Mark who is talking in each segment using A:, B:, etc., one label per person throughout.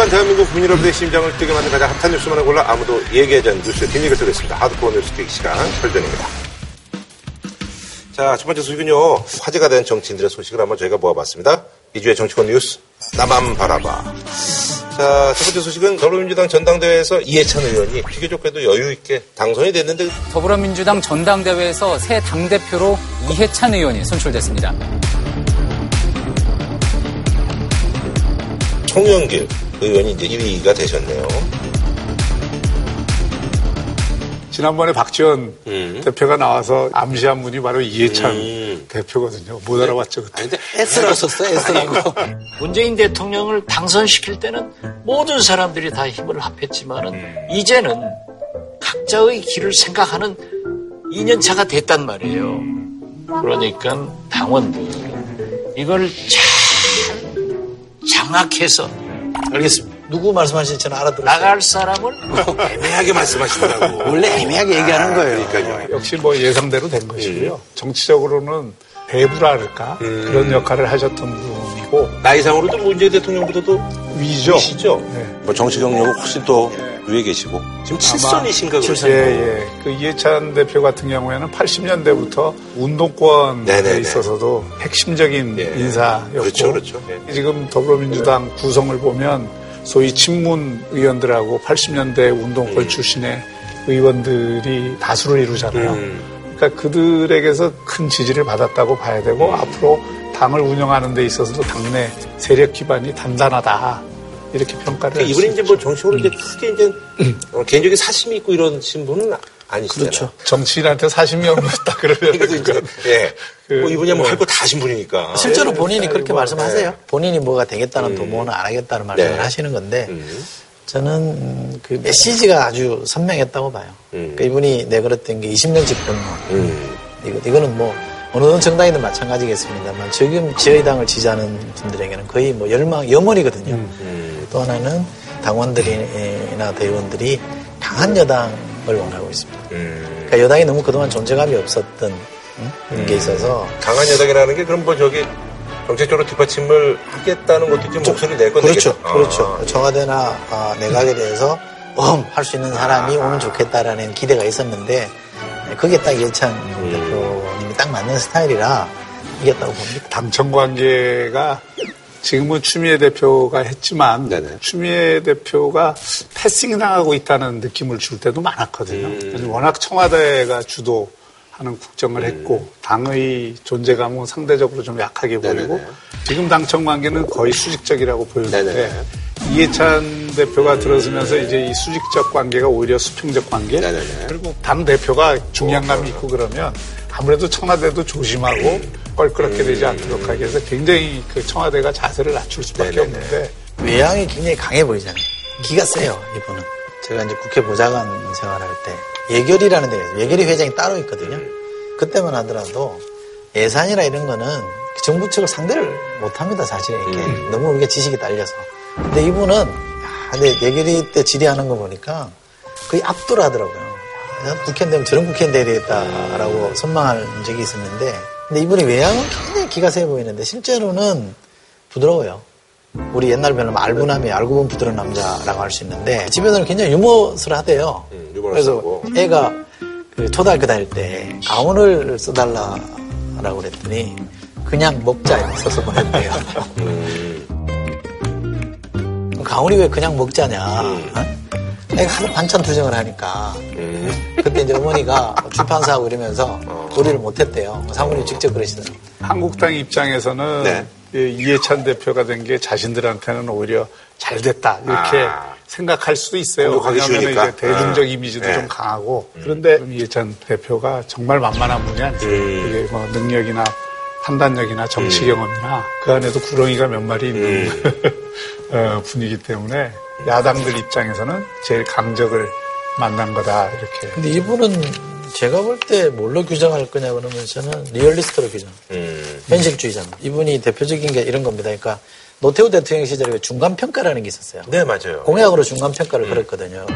A: 주간 대한민국 국민 여러분의 심장을 뛰게 만든 가장 핫한 뉴스만을 골라 아무도 얘기하지 않는 뉴스의 뒷얘기를 쓰겠습니다. 하드코어 뉴스 계기 시간 설전입니다. 자, 첫 번째 소식은요. 화제가 된 정치인들의 소식을 한번 저희가 모아봤습니다. 이주의 정치권 뉴스 나만 바라봐. 자, 첫 번째 소식은 더불어민주당 전당대회에서 이해찬 의원이 비교적 그래도 여유 있게 당선이 됐는데
B: 더불어민주당 전당대회에서 새 당대표로 이해찬 의원이 선출됐습니다.
A: 송영길 의원이 이제 2위가 되셨네요.
C: 지난번에 박지원
A: 음.
C: 대표가 나와서 암시한 분이 바로 이해찬
A: 음.
C: 대표거든요. 못 알아봤죠. 그때.
A: 아니, 근데
D: S라고 썼어, S라고.
E: 문재인 대통령을 당선시킬 때는 모든 사람들이 다 힘을 합했지만은 이제는 각자의 길을 생각하는 2년차가 됐단 말이에요. 그러니까 당원들 이걸 잘 장악해서
D: 알겠습니다. 누구 말씀하시는지 저는 알아들었어요.
E: 나갈 사람을
A: 애매하게 말씀하시더라고.
D: 원래 애매하게 얘기하는 거예요.
A: 그러니까요.
C: 역시 뭐 예상대로 된 것이고요. 정치적으로는 배부라 할까 그런 역할을 하셨던 분 이고
A: 나이상으로도 문재인 대통령보다도
C: 위죠.
A: 위시죠?
C: 네.
A: 뭐 정치 경력은 훨씬 더 위에 계시고 지금 칠선이신가 그러죠?
C: 예, 예. 그 이해찬 대표 같은 경우에는 80년대부터 운동권에
A: 네네네.
C: 있어서도 핵심적인
A: 예.
C: 인사였고
A: 그렇죠, 그렇죠. 예.
C: 지금 더불어민주당 구성을 보면 소위 친문 의원들하고 80년대 운동권
A: 음.
C: 출신의 의원들이 다수를 이루잖아요.
A: 음.
C: 그러니까 그들에게서 큰 지지를 받았다고 봐야 되고
A: 음.
C: 앞으로 당을 운영하는 데 있어서도 당내 세력 기반이 단단하다 이렇게 평가를
A: 그러니까 이분이 이제. 뭐 정치적으로 이제 크게 이제 어, 개인적인 사심이 있고 이러신 분은 아니시잖아요.
D: 그렇죠.
C: 정치인한테 사심이 없다 그러면
A: 그래도 이제 예.
C: 그,
A: 뭐 이분이 뭐
C: 네.
A: 할거 다 하신 분이니까.
D: 실제로 본인이 그렇게
C: 뭐,
D: 말씀하세요. 본인이 뭐가 되겠다는
A: 음.
D: 도모는 안 하겠다는 말씀을
A: 네.
D: 하시는 건데
A: 음.
D: 저는 음, 그 메시지가 아주 선명했다고 봐요.
A: 음.
D: 그러니까 이분이 내걸었던 게 20년 집권론.
A: 음.
D: 이거, 이거는 뭐 어느 정당이든 마찬가지겠습니다만 지금 저희 당을 지지하는 분들에게는 거의 뭐 열망, 영원이거든요.
A: 음.
D: 또 하나는 당원들이나 대의원들이 강한 여당을 원하고 있습니다.
A: 음.
D: 그러니까 여당이 너무 그동안 존재감이 없었던 음? 게 있어서
A: 강한 여당이라는 게 그럼 뭐 저기 정책적으로 뒷받침을 하겠다는 것도 지금 목소리를 낼 건데.
D: 그렇죠,
A: 아.
D: 그렇죠. 청와대나 아, 내각에 대해서 음, 할수 있는 사람이 오면 좋겠다라는 기대가 있었는데 그게 딱 예찬
A: 음.
D: 딱 맞는 스타일이라 이겼다고 봅니다.
C: 당청 관계가 지금은 추미애 대표가 했지만
A: 네네.
C: 추미애 대표가 패싱 당하고 있다는 느낌을 줄 때도 많았거든요.
A: 음.
C: 워낙 청와대가 주도하는 국정을 했고 당의 존재감은 상대적으로 좀 약하게 보이고
A: 네네네.
C: 지금 당청 관계는 거의 수직적이라고 보이는데. 이해찬 대표가 들어서면서 이제 이 수직적 관계가 오히려 수평적 관계
A: 네네네.
C: 그리고 당 대표가 중량감이 있고 그러면 아무래도 청와대도 조심하고 껄끄럽게 되지 않도록 하기 위해서 굉장히 그 청와대가 자세를 낮출 수밖에
A: 네네네.
C: 없는데
D: 외양이 굉장히 강해 보이잖아요. 기가 세요, 이분은. 제가 이제 국회 보좌관 생활할 때 예결이라는 데가 있어요. 예결위 회장이 따로 있거든요. 그때만 하더라도 예산이나 이런 거는 정부 측을 상대를 못 합니다, 사실. 이렇게. 너무 우리가 지식이 딸려서. 근데 이분은, 야, 근데 예결위 때 질의하는 거 보니까 거의 압도를 하더라고요. 야, 국회의원 되면 저런 국회의원 돼야 되겠다라고 선망한 적이 있었는데, 근데 이분이 외양은 굉장히 기가 세 보이는데, 실제로는 부드러워요. 우리 옛날 별로 알부남이 알고 보면 부드러운 남자라고 할 수 있는데 집에서는 굉장히 유머스하대요.
A: 음,
D: 그래서
A: 유머러스하고.
D: 애가 그 초등학교 다닐 때 가운을 써달라라고 그랬더니 그냥 먹자 써서 보냈대요. 가운이 왜 그냥 먹자냐? 어? 애가 하도 반찬 투정을 하니까
A: 음.
D: 그때 이제 어머니가 출판사하고 이러면서 요리를 못했대요. 사모님 직접 그러시더라고요.
C: 한국당 입장에서는
A: 네.
C: 이 이해찬 대표가 된 게 자신들한테는 오히려 잘 됐다 이렇게
A: 아.
C: 생각할 수도 있어요. 왜냐하면. 이제 대중적
A: 아.
C: 이미지도
A: 네.
C: 좀 강하고 그런데 이해찬 대표가 정말 만만한 분이 아니에요.
A: 음.
C: 그게 뭐 능력이나 판단력이나 정치 경험이나 그 안에도 구렁이가 몇 마리 있는 어, 분이기 때문에 야당들 입장에서는 제일 강적을 만난 거다 이렇게
D: 근데 이분은 제가 볼 때 뭘로 규정할 거냐 그러면 저는 리얼리스트로 규정.
A: 음.
D: 현실주의자. 이분이 대표적인 게 이런 겁니다. 그러니까 노태우 대통령 시절에 중간 평가라는 게 있었어요.
A: 네, 맞아요.
D: 공약으로 중간 평가를 걸었거든요.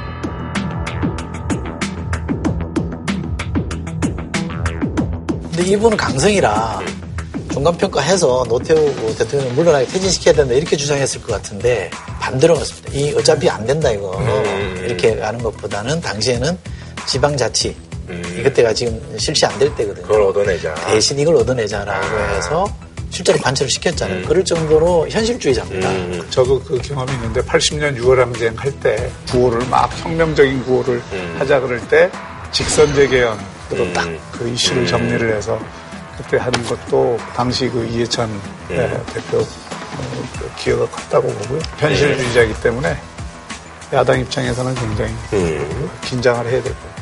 D: 근데 이분은 강성이라 중간평가해서 노태우 대통령을 물러나게 퇴진시켜야 된다 이렇게 주장했을 것 같은데 반대로 갔습니다. 이 어차피 안 된다 이거 이렇게 가는 것보다는 당시에는 지방자치 이것때가 지금 실시 안 될 때거든요.
A: 그걸 얻어내자.
D: 대신 이걸 얻어내자라고 해서 실제로 관철을 시켰잖아요. 그럴 정도로 현실주의자입니다.
C: 저도 그 경험이 있는데 80년 6월 항쟁 할 때 구호를 막 혁명적인 구호를 하자 그럴 때 직선제 개헌으로 딱 그 이슈를 정리를 해서 그때 하는 것도 당시 그 이해찬 예, 대표 어, 그 기여가 컸다고 보고요. 현실주의자이기 때문에 야당 입장에서는 굉장히 긴장을 해야 될 거예요.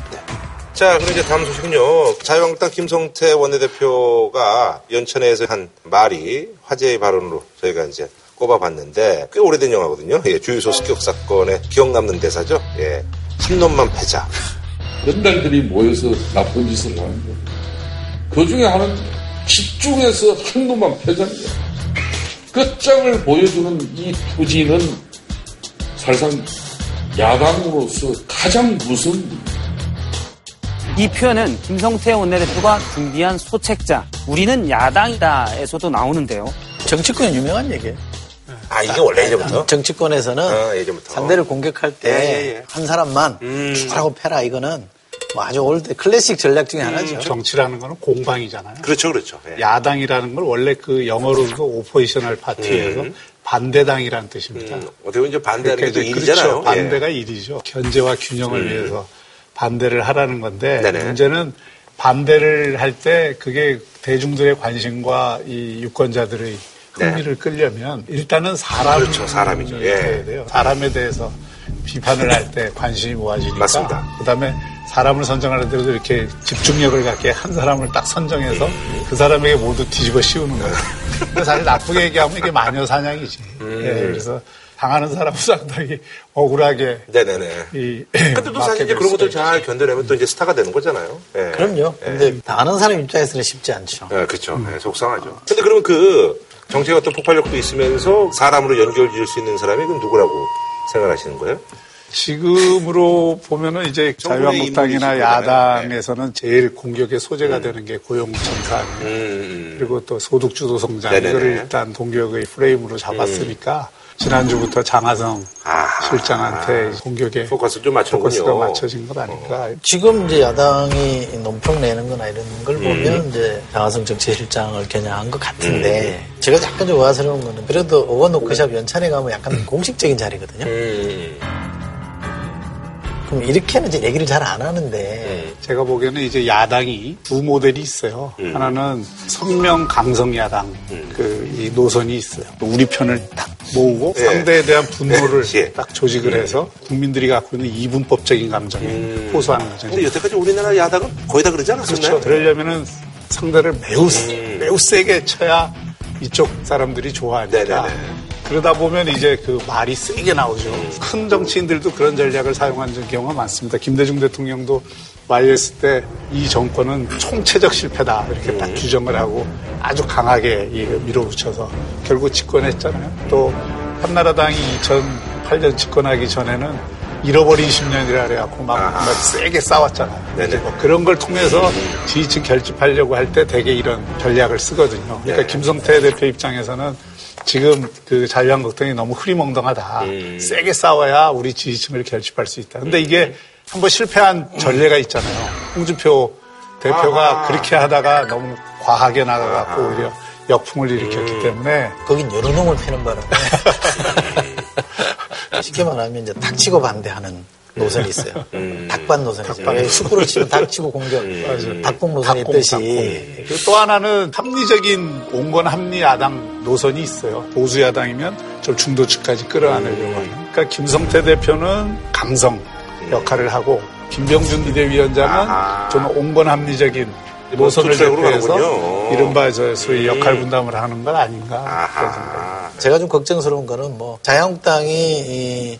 A: 자, 그럼 이제 다음 소식은요. 자유한국당 김성태 원내대표가 연천에서 한 말이 화제의 발언으로 저희가 이제 꼽아봤는데 꽤 오래된 영화거든요. 예, 주유소 습격 사건의 기억 남는 대사죠. 예, 한 놈만 패자.
F: 연달들이 모여서 나쁜 짓을 하는 거예요. 그 중에 하나는 집중해서 한 놈만 거예요. 끝장을 보여주는 이 투지는 사실상 야당으로서 가장 무서운
G: 이 표현은 김성태 원내대표가 준비한 소책자 우리는 야당이다에서도 나오는데요.
D: 정치권은 유명한 얘기예요.
A: 아, 이게 원래 예전부터?
D: 정치권에서는
A: 아, 예전부터.
D: 상대를 공격할 때 한
A: 예, 예, 예.
D: 사람만 죽으라고 패라 이거는 뭐 아주 old classic 전략 중에 하나죠.
C: 정치라는 거는 공방이잖아요.
A: 그렇죠, 그렇죠. 예.
C: 야당이라는 걸 원래 그 영어로도 oppositional party에서 반대당이라는 뜻입니다.
A: 음, 어떻게 보면 이제 반대하는 게 일이잖아요.
C: 그렇죠.
A: 예.
C: 반대가 일이죠. 견제와 균형을 위해서 반대를 하라는 건데
A: 네네.
C: 문제는 반대를 할 때 그게 대중들의 관심과 이 유권자들의 흥미를 끌려면 일단은 사람
A: 네. 그렇죠. 사람이죠. 예.
C: 해야 돼요. 사람에 대해서 비판을 할 때 관심이 모아지니까
A: 맞습니다.
C: 그다음에 사람을 선정하는 데도 이렇게 집중력을 갖게 한 사람을 딱 선정해서 그 사람에게 모두 뒤집어 씌우는 거예요. 근데 사실 나쁘게 얘기하면 이게 마녀 사냥이지.
A: 음.
C: 예, 그래서 당하는 사람은 상당히 억울하게
A: 네네네.
C: 이
A: 근데 또 사실 이제 그런 것들 잘 견뎌내면 또 이제 스타가 되는 거잖아요. 예.
D: 그럼요. 근데 당하는 사람 입장에서는 쉽지 않죠.
A: 예, 그렇죠. 예, 속상하죠. 근데 그러면 그 정치의 어떤 폭발력도 있으면서 사람으로 연결 지을 수 있는 사람이 그럼 누구라고 생각하시는 거예요?
C: 지금으로 보면은 이제 자유한국당이나 야당에서는 제일 공격의 소재가 되는 게 고용 청산
A: 음, 음.
C: 그리고 또 소득주도 성장
A: 네네네.
C: 이거를 일단 공격의 프레임으로 잡았으니까 지난주부터 장하성
A: 아하.
C: 실장한테 공격에
A: 포커스 좀 맞췄군요.
C: 포커스가 맞춰진 것 아닌가.
D: 지금 이제 야당이 논평 내는 거나 이런 걸 보면 이제 장하성 정치실장을 겨냥한 것 같은데 제가 약간 좀 의아스러운 거는 그래도 오건 노크샵 연찬에 가면 약간 공식적인 자리거든요.
A: 음.
D: 그럼 이렇게는 이제 얘기를 잘 안 하는데
C: 제가 보기에는 이제 야당이 두 모델이 있어요.
A: 음.
C: 하나는 선명 강성 야당 그이 노선이 있어요. 우리 편을 딱 모으고
A: 예.
C: 상대에 대한 분노를
A: 예.
C: 딱 조직을 해서 국민들이 갖고 있는 이분법적인 감정에 호소하는 거죠.
A: 근데 여태까지 우리나라 야당은 거의 다 그러지 않았었나요?
C: 그렇죠. 그러려면은 상대를 매우
A: 음.
C: 매우 세게 쳐야 이쪽 사람들이 좋아하니까.
A: 네네네.
C: 그러다 보면 이제 그 말이 세게 나오죠.
A: 음.
C: 큰 정치인들도 그런 전략을 사용한 경우가 많습니다. 김대중 대통령도 와이했을 때 이 정권은 총체적 실패다 이렇게
A: 음.
C: 딱 규정을 하고 아주 강하게 이 밀어붙여서 결국 집권했잖아요. 또 한나라당이 2008년 집권하기 전에는 잃어버린 10년이라 그래갖고 막. 막 세게 싸웠잖아요.
A: 네네.
C: 뭐 그런 걸 통해서 지지층 결집하려고 할때 대개 이런 전략을 쓰거든요. 그러니까
A: 네.
C: 김성태 대표 입장에서는 지금 그 자유한국당이 너무 흐리멍덩하다.
A: 음.
C: 세게 싸워야 우리 지지층을 결집할 수 있다. 근데 이게 한번 실패한 전례가 있잖아요. 홍준표 대표가
A: 아하.
C: 그렇게 하다가 너무 과하게 나가갖고 오히려 역풍을 일으켰기
A: 음.
C: 때문에
D: 거긴 여러 놈을 패는 바람에 쉽게 말하면 이제 닥치고 반대하는 노선이 있어요. 닭반 노선이죠. 왜 축구를 치면 닭치고 공격, 닭공 노선이
C: 닭공,
D: 있듯이
C: 닭공. 그리고 또 하나는 합리적인 온건 합리 야당 노선이 있어요. 보수 야당이면 좀 중도층까지 끌어안으려고 하는. 그러니까 김성태 대표는 감성 역할을 하고 김병준 비대위원장은. 좀 온건 합리적인 노선을
A: 투트랙으로
C: 대표해서. 이른바 저 소위 역할 분담을 하는 건 아닌가.
A: 아하.
D: 제가 좀 걱정스러운 거는 뭐 자유한국당이 이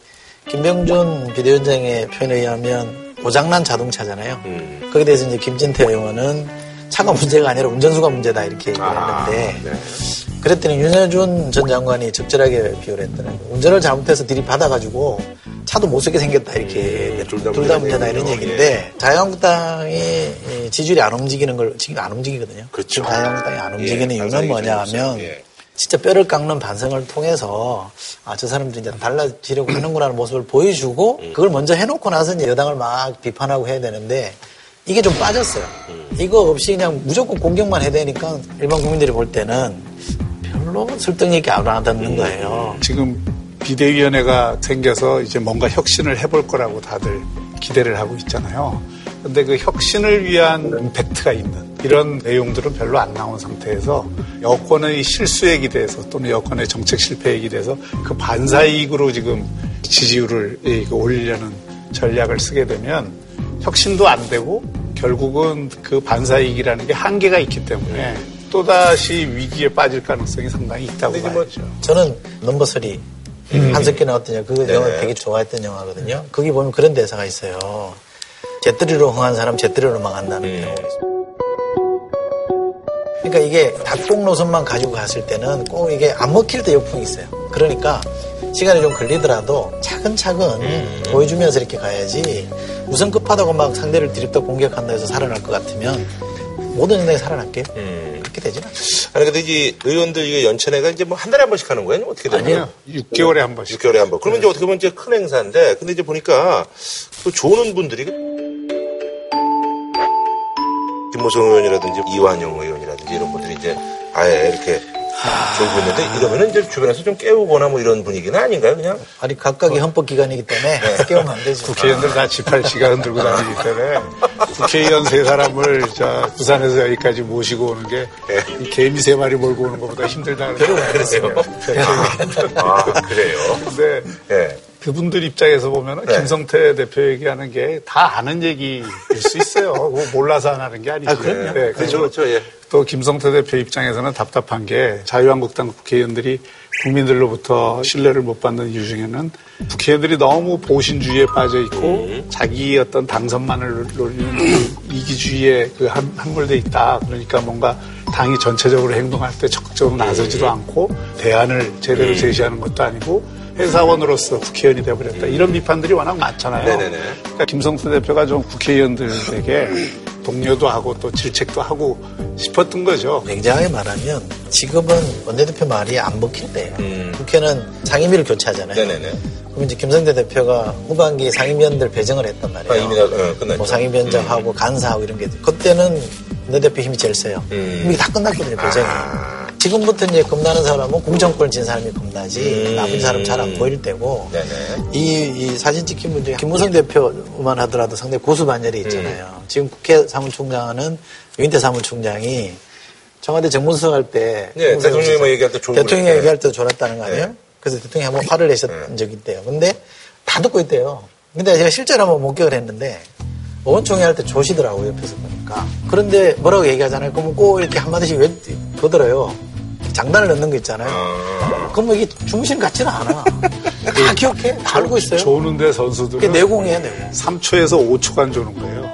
D: 김병준 비대위원장의 표현에 의하면 고장난 자동차잖아요.
A: 음.
D: 거기에 대해서 이제 김진태 의원은 차가 문제가 아니라 운전수가 문제다 이렇게 얘기를
A: 아,
D: 했는데
A: 네.
D: 그랬더니 윤여준 전 장관이 적절하게 비유를 했더라고요. 운전을 잘못해서 들이받아가지고 차도 못 쓰게 생겼다 이렇게
A: 음, 둘다
D: 둘다
A: 문제다
D: 문제다 이런. 얘기인데 자유한국당이 이 지지율이 안 움직이는 걸 지금 안 움직이거든요.
A: 그렇죠.
D: 자유한국당이 안 움직이는
A: 예,
D: 이유는 뭐냐
A: 좀
D: 하면.
A: 예.
D: 진짜 뼈를 깎는 반성을 통해서 아, 저 사람들이 이제 달라지려고 하는구나라는 모습을 보여주고
A: 음.
D: 그걸 먼저 해놓고 나서 이제 여당을 막 비판하고 해야 되는데 이게 좀 빠졌어요.
A: 음.
D: 이거 없이 그냥 무조건 공격만 해야 되니까 일반 국민들이 볼 때는 별로 설득력 있게 안
A: 음.
D: 알아듣는 거예요.
C: 지금 비대위원회가 생겨서 이제 뭔가 혁신을 해볼 거라고 다들 기대를 하고 있잖아요. 근데 그 혁신을 위한 임팩트가 있는 이런 내용들은 별로 안 나온 상태에서 여권의 실수에 기대해서 또는 여권의 정책 실패에 기대해서 그 반사이익으로 지금 지지율을 이, 그 올리려는 전략을 쓰게 되면 혁신도 안 되고 결국은 그 반사이익이라는 게 한계가 있기 때문에 또다시 위기에 빠질 가능성이 상당히 있다고
A: 뭐
C: 봐야죠.
D: 저는 Number Three 한석규 나왔던 영화 그거 영화 되게 좋아했던 영화거든요. 거기 보면 그런 대사가 있어요. 재떨이로 흥한 사람 재떨이로 망한다는
A: 음.
D: 경우가 있어요. 그러니까 이게 닥공 노선만 가지고 갔을 때는 꼭 이게 안 먹힐 때 역풍이 있어요. 그러니까 시간이 좀 걸리더라도 차근차근 보여주면서 이렇게 가야지 우선 급하다고 막 상대를 들입다 공격한다 해서 살아날 것 같으면 모든 인생이 살아날게요. 그렇게 되지는 않죠.
A: 아니 근데 이 의원들 이게 연찬회가 이제 뭐 한 달에 한 번씩 하는 거예요? 어떻게 되는 거예요?
C: 아니요. 6개월에 한 번씩.
A: 6개월에 한 번. 그러면 이제 어떻게 보면 이제 큰 행사인데, 근데 이제 보니까 또 좋은 분들이 김무성 의원이라든지 이완영 의원 이라든지 이런 분들이 이제 아예 이렇게 졸고 있는데 이러면은 이제 주변에서 좀 깨우거나 뭐 이런 분위기는 아닌가요, 그냥?
D: 아니 각각의 헌법 기관이기 때문에 깨우면 안 되죠.
C: 국회의원들 다 지팔 시간 들고 다니기 때문에 국회의원 세 사람을 저 부산에서 여기까지 모시고 오는 게이 개미 세 마리 몰고 오는 것보다 힘들다는 걸 알았어요.
A: 아, 그래요?
C: 근데
A: 예.
C: 그분들 입장에서 보면
A: 네.
C: 김성태 대표 얘기하는 게 다 아는 얘기일 수 있어요. 그거 몰라서 안 하는 게 아니죠.
D: 아, 그럼요.
C: 네,
A: 그렇죠, 그렇죠, 예.
C: 또 김성태 대표 입장에서는 답답한 게 자유한국당 국회의원들이 국민들로부터 신뢰를 못 받는 이유 중에는 국회의원들이 너무 보신주의에 빠져 있고 자기 어떤 당선만을 노리는 그 이기주의에 그 한- 함몰돼 있다. 그러니까 뭔가 당이 전체적으로 행동할 때 적극적으로 나서지도 않고 대안을 제대로 제시하는 것도 아니고 회사원으로서 국회의원이 돼버렸다. 이런 비판들이 워낙 많잖아요.
A: 네네네.
C: 그러니까 김성태 대표가 좀 국회의원들에게 동료도 하고 또 질책도 하고 싶었던 거죠.
D: 냉정하게 말하면 지금은 원내대표 말이 안 먹힐 때예요. 국회는 상임위를 교체하잖아요.
A: 음. 네네네.
D: 그럼 이제 김성태 대표가 후반기 상임위원들 배정을 했단 말이에요.
A: 아, 이미 다, 어, 끝났죠.
D: 뭐 상임위원장하고 간사하고 이런 게 그때는 원내대표 힘이 제일 세요.
A: 음.
D: 이게 다 끝났거든요 배정이.
A: 아.
D: 지금부터 이제 겁나는 사람은 공천권 진 사람이 겁나지
A: 음.
D: 나머지 사람 잘 안 보일 때고
A: 네네.
D: 이, 이 사진 찍힌 분 중에 김무성 대표만 하더라도 상당히 고수 반열이 있잖아요.
A: 음.
D: 지금 국회 사무총장은 유인태 사무총장이 청와대 정문수석 할때
A: 네, 대통령이 뭐 얘기할 때
D: 대통령이. 얘기할 때 졸았다는 거 아니에요?
A: 네.
D: 그래서 대통령이 한번 화를 내셨던 적이 있대요. 근데 다 듣고 있대요. 근데 제가 실제로 한번 목격을 했는데 의원총회 할때 조시더라고요, 옆에서 보니까. 그런데 뭐라고 얘기하잖아요. 그러면 꼭 이렇게 한마디씩 왜 거들어요. 장단을 넣는 거 있잖아요. 그러면 이게 중심 같지는 않아. 다 기억해. 다 알고 있어요.
C: 조는데
D: 그게
C: 선수들은
D: 내공이에요, 내공.
C: 3초에서 5초간 조는 거예요.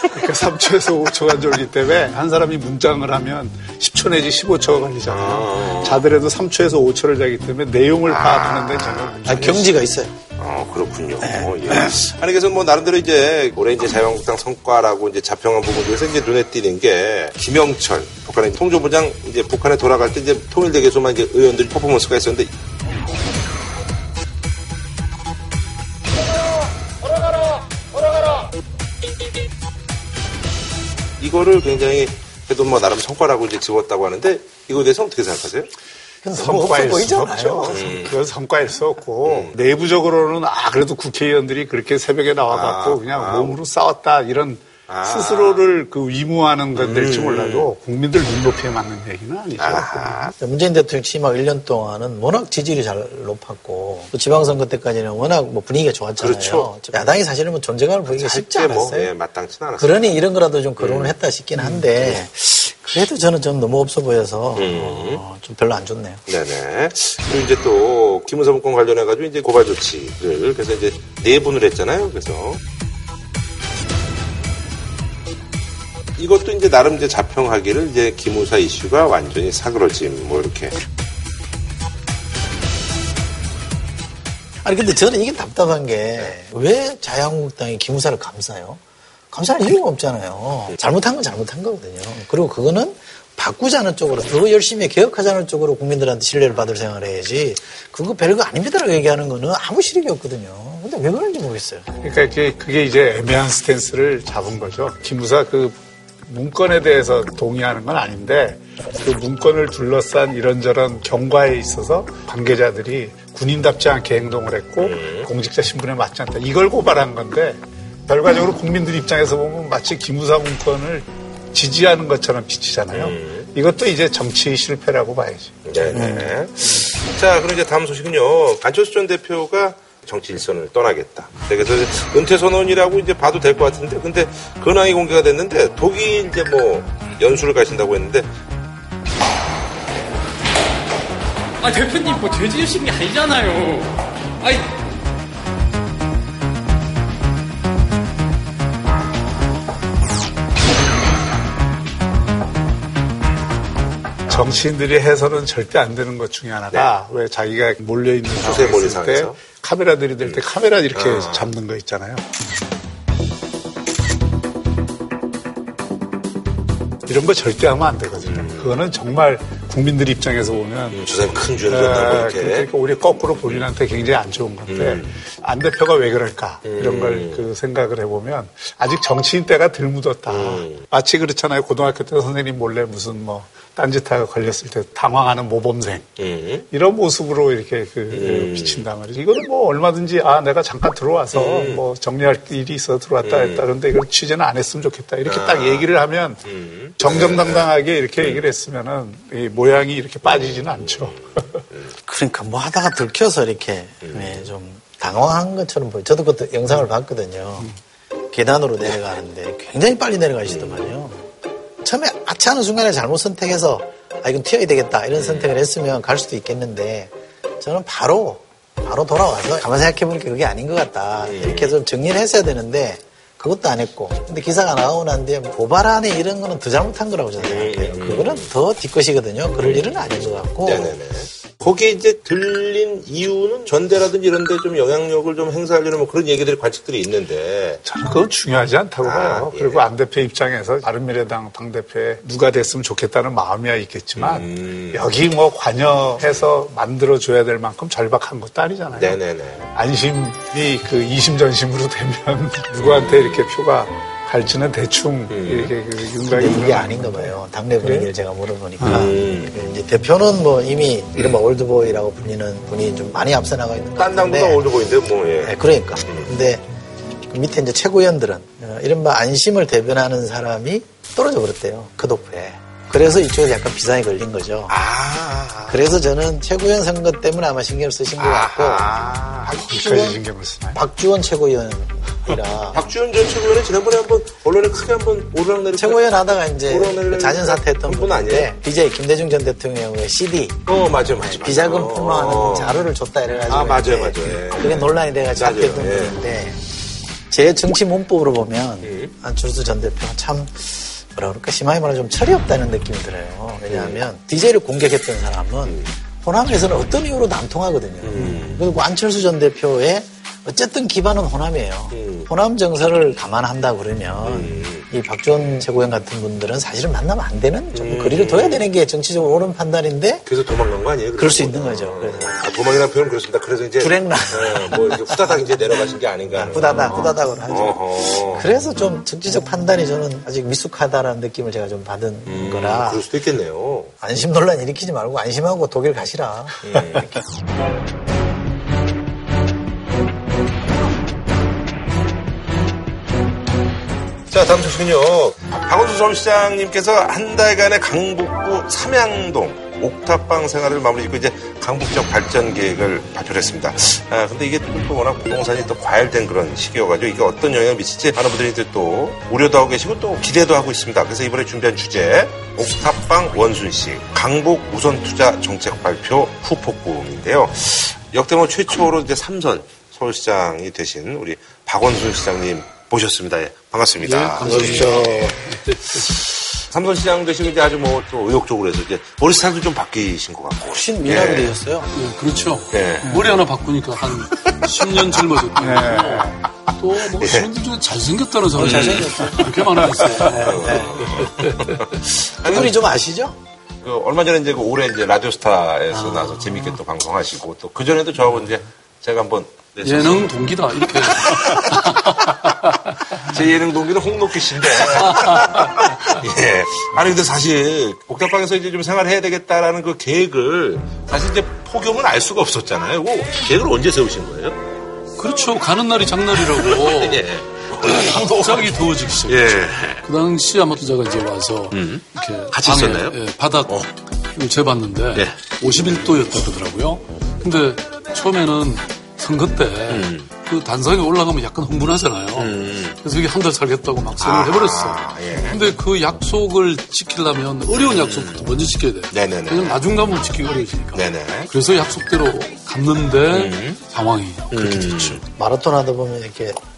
C: 그러니까 3초에서 5초간 졸기 때문에 한 사람이 문장을 하면 10초 내지 15초가 걸리잖아요. 자더라도 3초에서 5초를 자기 때문에 내용을 파악하는데 정말
D: 아, 경지가 있어요.
A: 어, 그렇군요. 예. 아니, 그래서 뭐, 나름대로 이제, 올해 이제 자유한국당 성과라고 이제 자평한 부분 중에서 이제 눈에 띄는 게, 김영철, 북한의 통조부장, 이제 북한에 돌아갈 때 이제 통일대교소만 이제 의원들이 퍼포먼스가 있었는데, 이거를 굉장히 그래도 뭐 나름 성과라고 이제 지웠다고 하는데 이거에 대해서 어떻게 생각하세요?
D: 없어
C: 성과일 수. 없죠. 그건 성과일 수 없고 내부적으로는 아 그래도 국회의원들이 그렇게 새벽에 나와갖고
A: 아,
C: 그냥
A: 아.
C: 몸으로 싸웠다 이런
A: 아.
C: 스스로를 그 위무하는 건 될지 몰라도 국민들 눈높이에 맞는 얘기는 아니죠.
D: 문재인 대통령 취임하 1년 동안은 워낙 지지율이 잘 높았고 또 지방선거 때까지는 워낙 뭐 분위기가 좋았잖아요.
A: 그렇죠.
D: 야당이 사실은 뭐 존재감을 보이기가 쉽지
A: 실제 뭐,
D: 않았어요.
A: 예, 마땅치는 않았어요.
D: 그러니 이런 거라도 좀 거론을 했다 싶긴 한데 그래도 저는 좀 너무 없어 보여서 어, 좀 별로 안 좋네요.
A: 네네. 그리고 이제 또 기무사무권 관련해가지고 이제 고발 조치를 그래서 이제 네 분을 했잖아요. 그래서 이것도 이제 나름 이제 자평하기를 이제 기무사 이슈가 완전히 사그러짐 뭐 이렇게.
D: 아니 근데 저는 이게 답답한 게 왜 자유한국당이 기무사를 감싸요? 감사할 이유가 없잖아요. 잘못한 건 잘못한 거거든요. 그리고 그거는 바꾸자는 쪽으로 더 열심히 개혁하자는 쪽으로 국민들한테 신뢰를 받을 생각을 해야지 그거 별거 아닙니다라고 얘기하는 거는 아무 실익이 없거든요. 근데 왜 그런지 모르겠어요.
C: 그러니까 그게, 그게 이제 애매한 스탠스를 잡은 거죠. 기무사 그 문건에 대해서 동의하는 건 아닌데 그 문건을 둘러싼 이런저런 경과에 있어서 관계자들이 군인답지 않게 행동을 했고 공직자 신분에 맞지 않다. 이걸 고발한 건데 결과적으로 국민들 입장에서 보면 마치 기무사 문건을 지지하는 것처럼 비치잖아요. 이것도 이제 정치 실패라고 봐야지.
A: 네 네. 자, 그럼 이제 다음 소식은요. 안철수 전 대표가 정치 일선을 떠나겠다. 그래서 이제 은퇴 선언이라고 이제 봐도 될 것 같은데, 근데 근황이 공개가 됐는데 독일 이제 뭐 연수를 가신다고 했는데
H: 아 대표님 뭐죄 지으신 게 아니잖아요. 아이
C: 정치인들이 해서는 절대 안 되는 것 중에 하나가 왜 자기가 몰려 있는
A: 수세 몰이
C: 상황에 있을 때
A: 상황에서?
C: 카메라 들이댈 때 카메라 이렇게
A: 아.
C: 잡는 거 있잖아요. 이런 거 절대 하면 안 되거든요. 그거는 정말 국민들 입장에서 보면
A: 저 사람 큰 죄를 졌다고
C: 아,
A: 이렇게.
C: 그러니까 우리 거꾸로 본인한테 굉장히 안 좋은 건데 안 대표가 왜 그럴까 이런 걸 그 생각을 해보면 아직 정치인 때가 덜 묻었다. 마치 그렇잖아요. 고등학교 때 선생님 몰래 무슨 뭐 딴짓하고 걸렸을 때 당황하는 모범생
A: 음.
C: 이런 모습으로 이렇게 그 비친단 말이죠. 이거는 뭐 얼마든지 아 내가 잠깐 들어와서 뭐 정리할 일이 있어 들어왔다 했다 그런데 이걸 취재는 안 했으면 좋겠다 이렇게 딱 얘기를 하면 정정당당하게 이렇게 얘기를 했으면은 이 모양이 이렇게 빠지지는 않죠.
D: 그러니까 뭐 하다가 들켜서 이렇게 네, 좀 당황한 것처럼 보여. 저도 그때 영상을 봤거든요. 계단으로 내려가는데 굉장히 빨리 내려가시더만요. 처음에 아치 하는 순간에 잘못 선택해서 아 이건 튀어야 되겠다 이런 선택을 했으면 갈 수도 있겠는데 저는 바로 바로 돌아와서 가만 생각해보니까 그게 아닌 것 같다. 이렇게 좀 정리를 했어야 되는데 그것도 안 했고. 근데 기사가 나오고 난 뒤에 고발 안에 이런 거는 더 잘못한 거라고 저는 생각해요. 그거는 더 뒷것이거든요. 그럴 일은 아닌 것 같고.
A: 네네네. 거기에 이제 들린 이유는 전대라든지 이런 데 좀 영향력을 좀 행사하려는 뭐 그런 얘기들이 관측들이 있는데
C: 저는 그건 중요하지 않다고
A: 아,
C: 봐요.
A: 예.
C: 그리고 안 대표 입장에서 바른미래당 당대표에 누가 됐으면 좋겠다는 마음이야 있겠지만
A: 음.
C: 여기 뭐 관여해서 만들어줘야 될 만큼 절박한 것도 아니잖아요.
A: 네네네.
C: 안심이 그 이심전심으로 되면 누구한테 이렇게 표가 갈지는 대충
A: 음.
C: 이렇게 그 윤곽이
D: 이게 아닌가 봐요. 당내 분위기를 제가 물어보니까
A: 음.
D: 그 이제 대표는 뭐 이미 이른바 올드보이라고 불리는 분이 좀 많이 앞서 나가 있는
A: 것딴
D: 같은데
A: 당보다 올드보인데 뭐 예.
D: 네, 그러니까. 근데 그 밑에 이제 최고위원들은 어, 이른바 안심을 대변하는 사람이 떨어져 버렸대요. 그 도표에. 그래서 이쪽에서 약간 비상이 걸린 거죠.
A: 아.
D: 그래서 저는 최고위원 선거 때문에 아마 신경을 쓰신 것 같고
A: 아.
C: 거기까지 신경을 쓰나요?
D: 박주원 최고위원이라
A: 박주현 전 최고위원은 지난번에 한번 언론에 크게 한번 오르락내리락
D: 최고위원 하다가 이제 자진 사퇴했던
A: 한분 아니에요?
D: BJ 김대중 전 대통령의 CD
A: 어 맞아요 맞아요.
D: 비자금. 폭로하는
A: 어.
D: 자료를 줬다 이래가지고
A: 아, 맞아요, 맞아요. 예.
D: 그게 논란이 돼가지고
A: 맞아요,
D: 잡혔던
A: 예.
D: 분인데 제 정치 문법으로 보면
A: 음.
D: 안철수 전 대표가 참 뭐라 그럴까 심하게 말하면 좀 철이 없다는 느낌이 들어요. 왜냐하면 DJ를 공격했던 사람은 호남에서는 어떤 이유로 난통하거든요. 그리고 안철수 전 대표의 어쨌든 기반은 호남이에요.
A: 음.
D: 호남 정서를 감안한다 그러면 이 박지원 최고위원 같은 분들은 사실은 만나면 안 되는 조금 거리를 둬야 되는 게 정치적으로 옳은 판단인데
A: 그래서 도망간 거 아니에요?
D: 그럴 수 있는 거죠. 그래서.
A: 아, 도망이라는 표현 그렇습니다. 그래서 이제
D: 불행란.
A: 예, 뭐 이제 후다닥 이제 내려가신 게 아닌가. 하는
D: 후다닥, 후다닥으로 하죠.
A: 어허.
D: 그래서 좀 정치적 판단이 저는 아직 미숙하다라는 느낌을 제가 좀 받은
A: 음,
D: 거라
A: 그럴 수도 있겠네요.
D: 안심 논란 일으키지 말고 안심하고 독일 가시라.
A: 자, 다음 소식은요. 박원순 서울시장님께서 한 달간의 강북구 삼양동 옥탑방 생활을 마무리 짓고 이제 강북적 발전 계획을 발표를 했습니다. 아, 근데 이게 또 워낙 부동산이 또 과열된 그런 시기여가지고 이게 어떤 영향을 미칠지 많은 분들이 이제 또 우려도 하고 계시고 또 기대도 하고 있습니다. 그래서 이번에 준비한 주제 옥탑방 원순식 강북 우선 투자 정책 발표 후폭풍인데요. 역대 뭐 최초로 이제 삼선 서울시장이 되신 우리 박원순 시장님 모셨습니다. 예, 반갑습니다.
D: 그렇죠.
A: 삼선 시장 되시고 이제 아주 뭐 또 의욕적으로 해서 이제 머리 스타일도 좀 바뀌신 것 같고.
D: 훨씬 미남이
A: 예.
D: 되셨어요.
H: 네, 그렇죠.
A: 예.
H: 머리 하나 바꾸니까 한
I: 10년 젊어졌고
C: 네.
I: 또뭐 시민들 중에 잘생겼다는 사람이 그렇게 많아졌어요.
D: 그분이 좀 아시죠?
A: 그 얼마 전에 이제 그 올해 이제 라디오스타에서
I: 아.
A: 나서 재밌게 또 방송하시고 또 그 전에도 저하고 이제 제가 한번 네,
I: 예능 동기다 이렇게
A: 제 예능 동기는 홍록기 씨인데. 예. 아니, 근데 사실, 옥탑방에서 이제 좀 생활해야 되겠다라는 그 계획을, 사실 이제 폭염은 알 수가 없었잖아요. 그 계획을 언제 세우신 거예요?
I: 그렇죠 가는 날이 장날이라고
A: 예.
I: 갑자기 더워지기 시작했죠.
A: 예.
I: 그 당시 아마 기자가 이제 와서 이렇게
A: 같이
I: 방에,
A: 있었나요?
I: 예, 바닥을 재봤는데
A: 네.
I: 51도였다 그러더라고요. 근데 처음에는 선거 때그
A: 음.
I: 단상에 올라가면 약간 흥분하잖아요. 그래서 여기 한달 살겠다고 막 선을 해버렸어.
A: 예.
I: 근데 그 약속을 지키려면 어려운 약속부터 먼저 지켜야 돼.
A: 네네네.
I: 왜냐면 나중 가면 지키기 어려워지니까.
A: 네네.
I: 그래서 약속대로 갔는데 상황이 그렇게
A: 음.
I: 됐죠.
D: 마라톤 하다 보면 이렇게 딱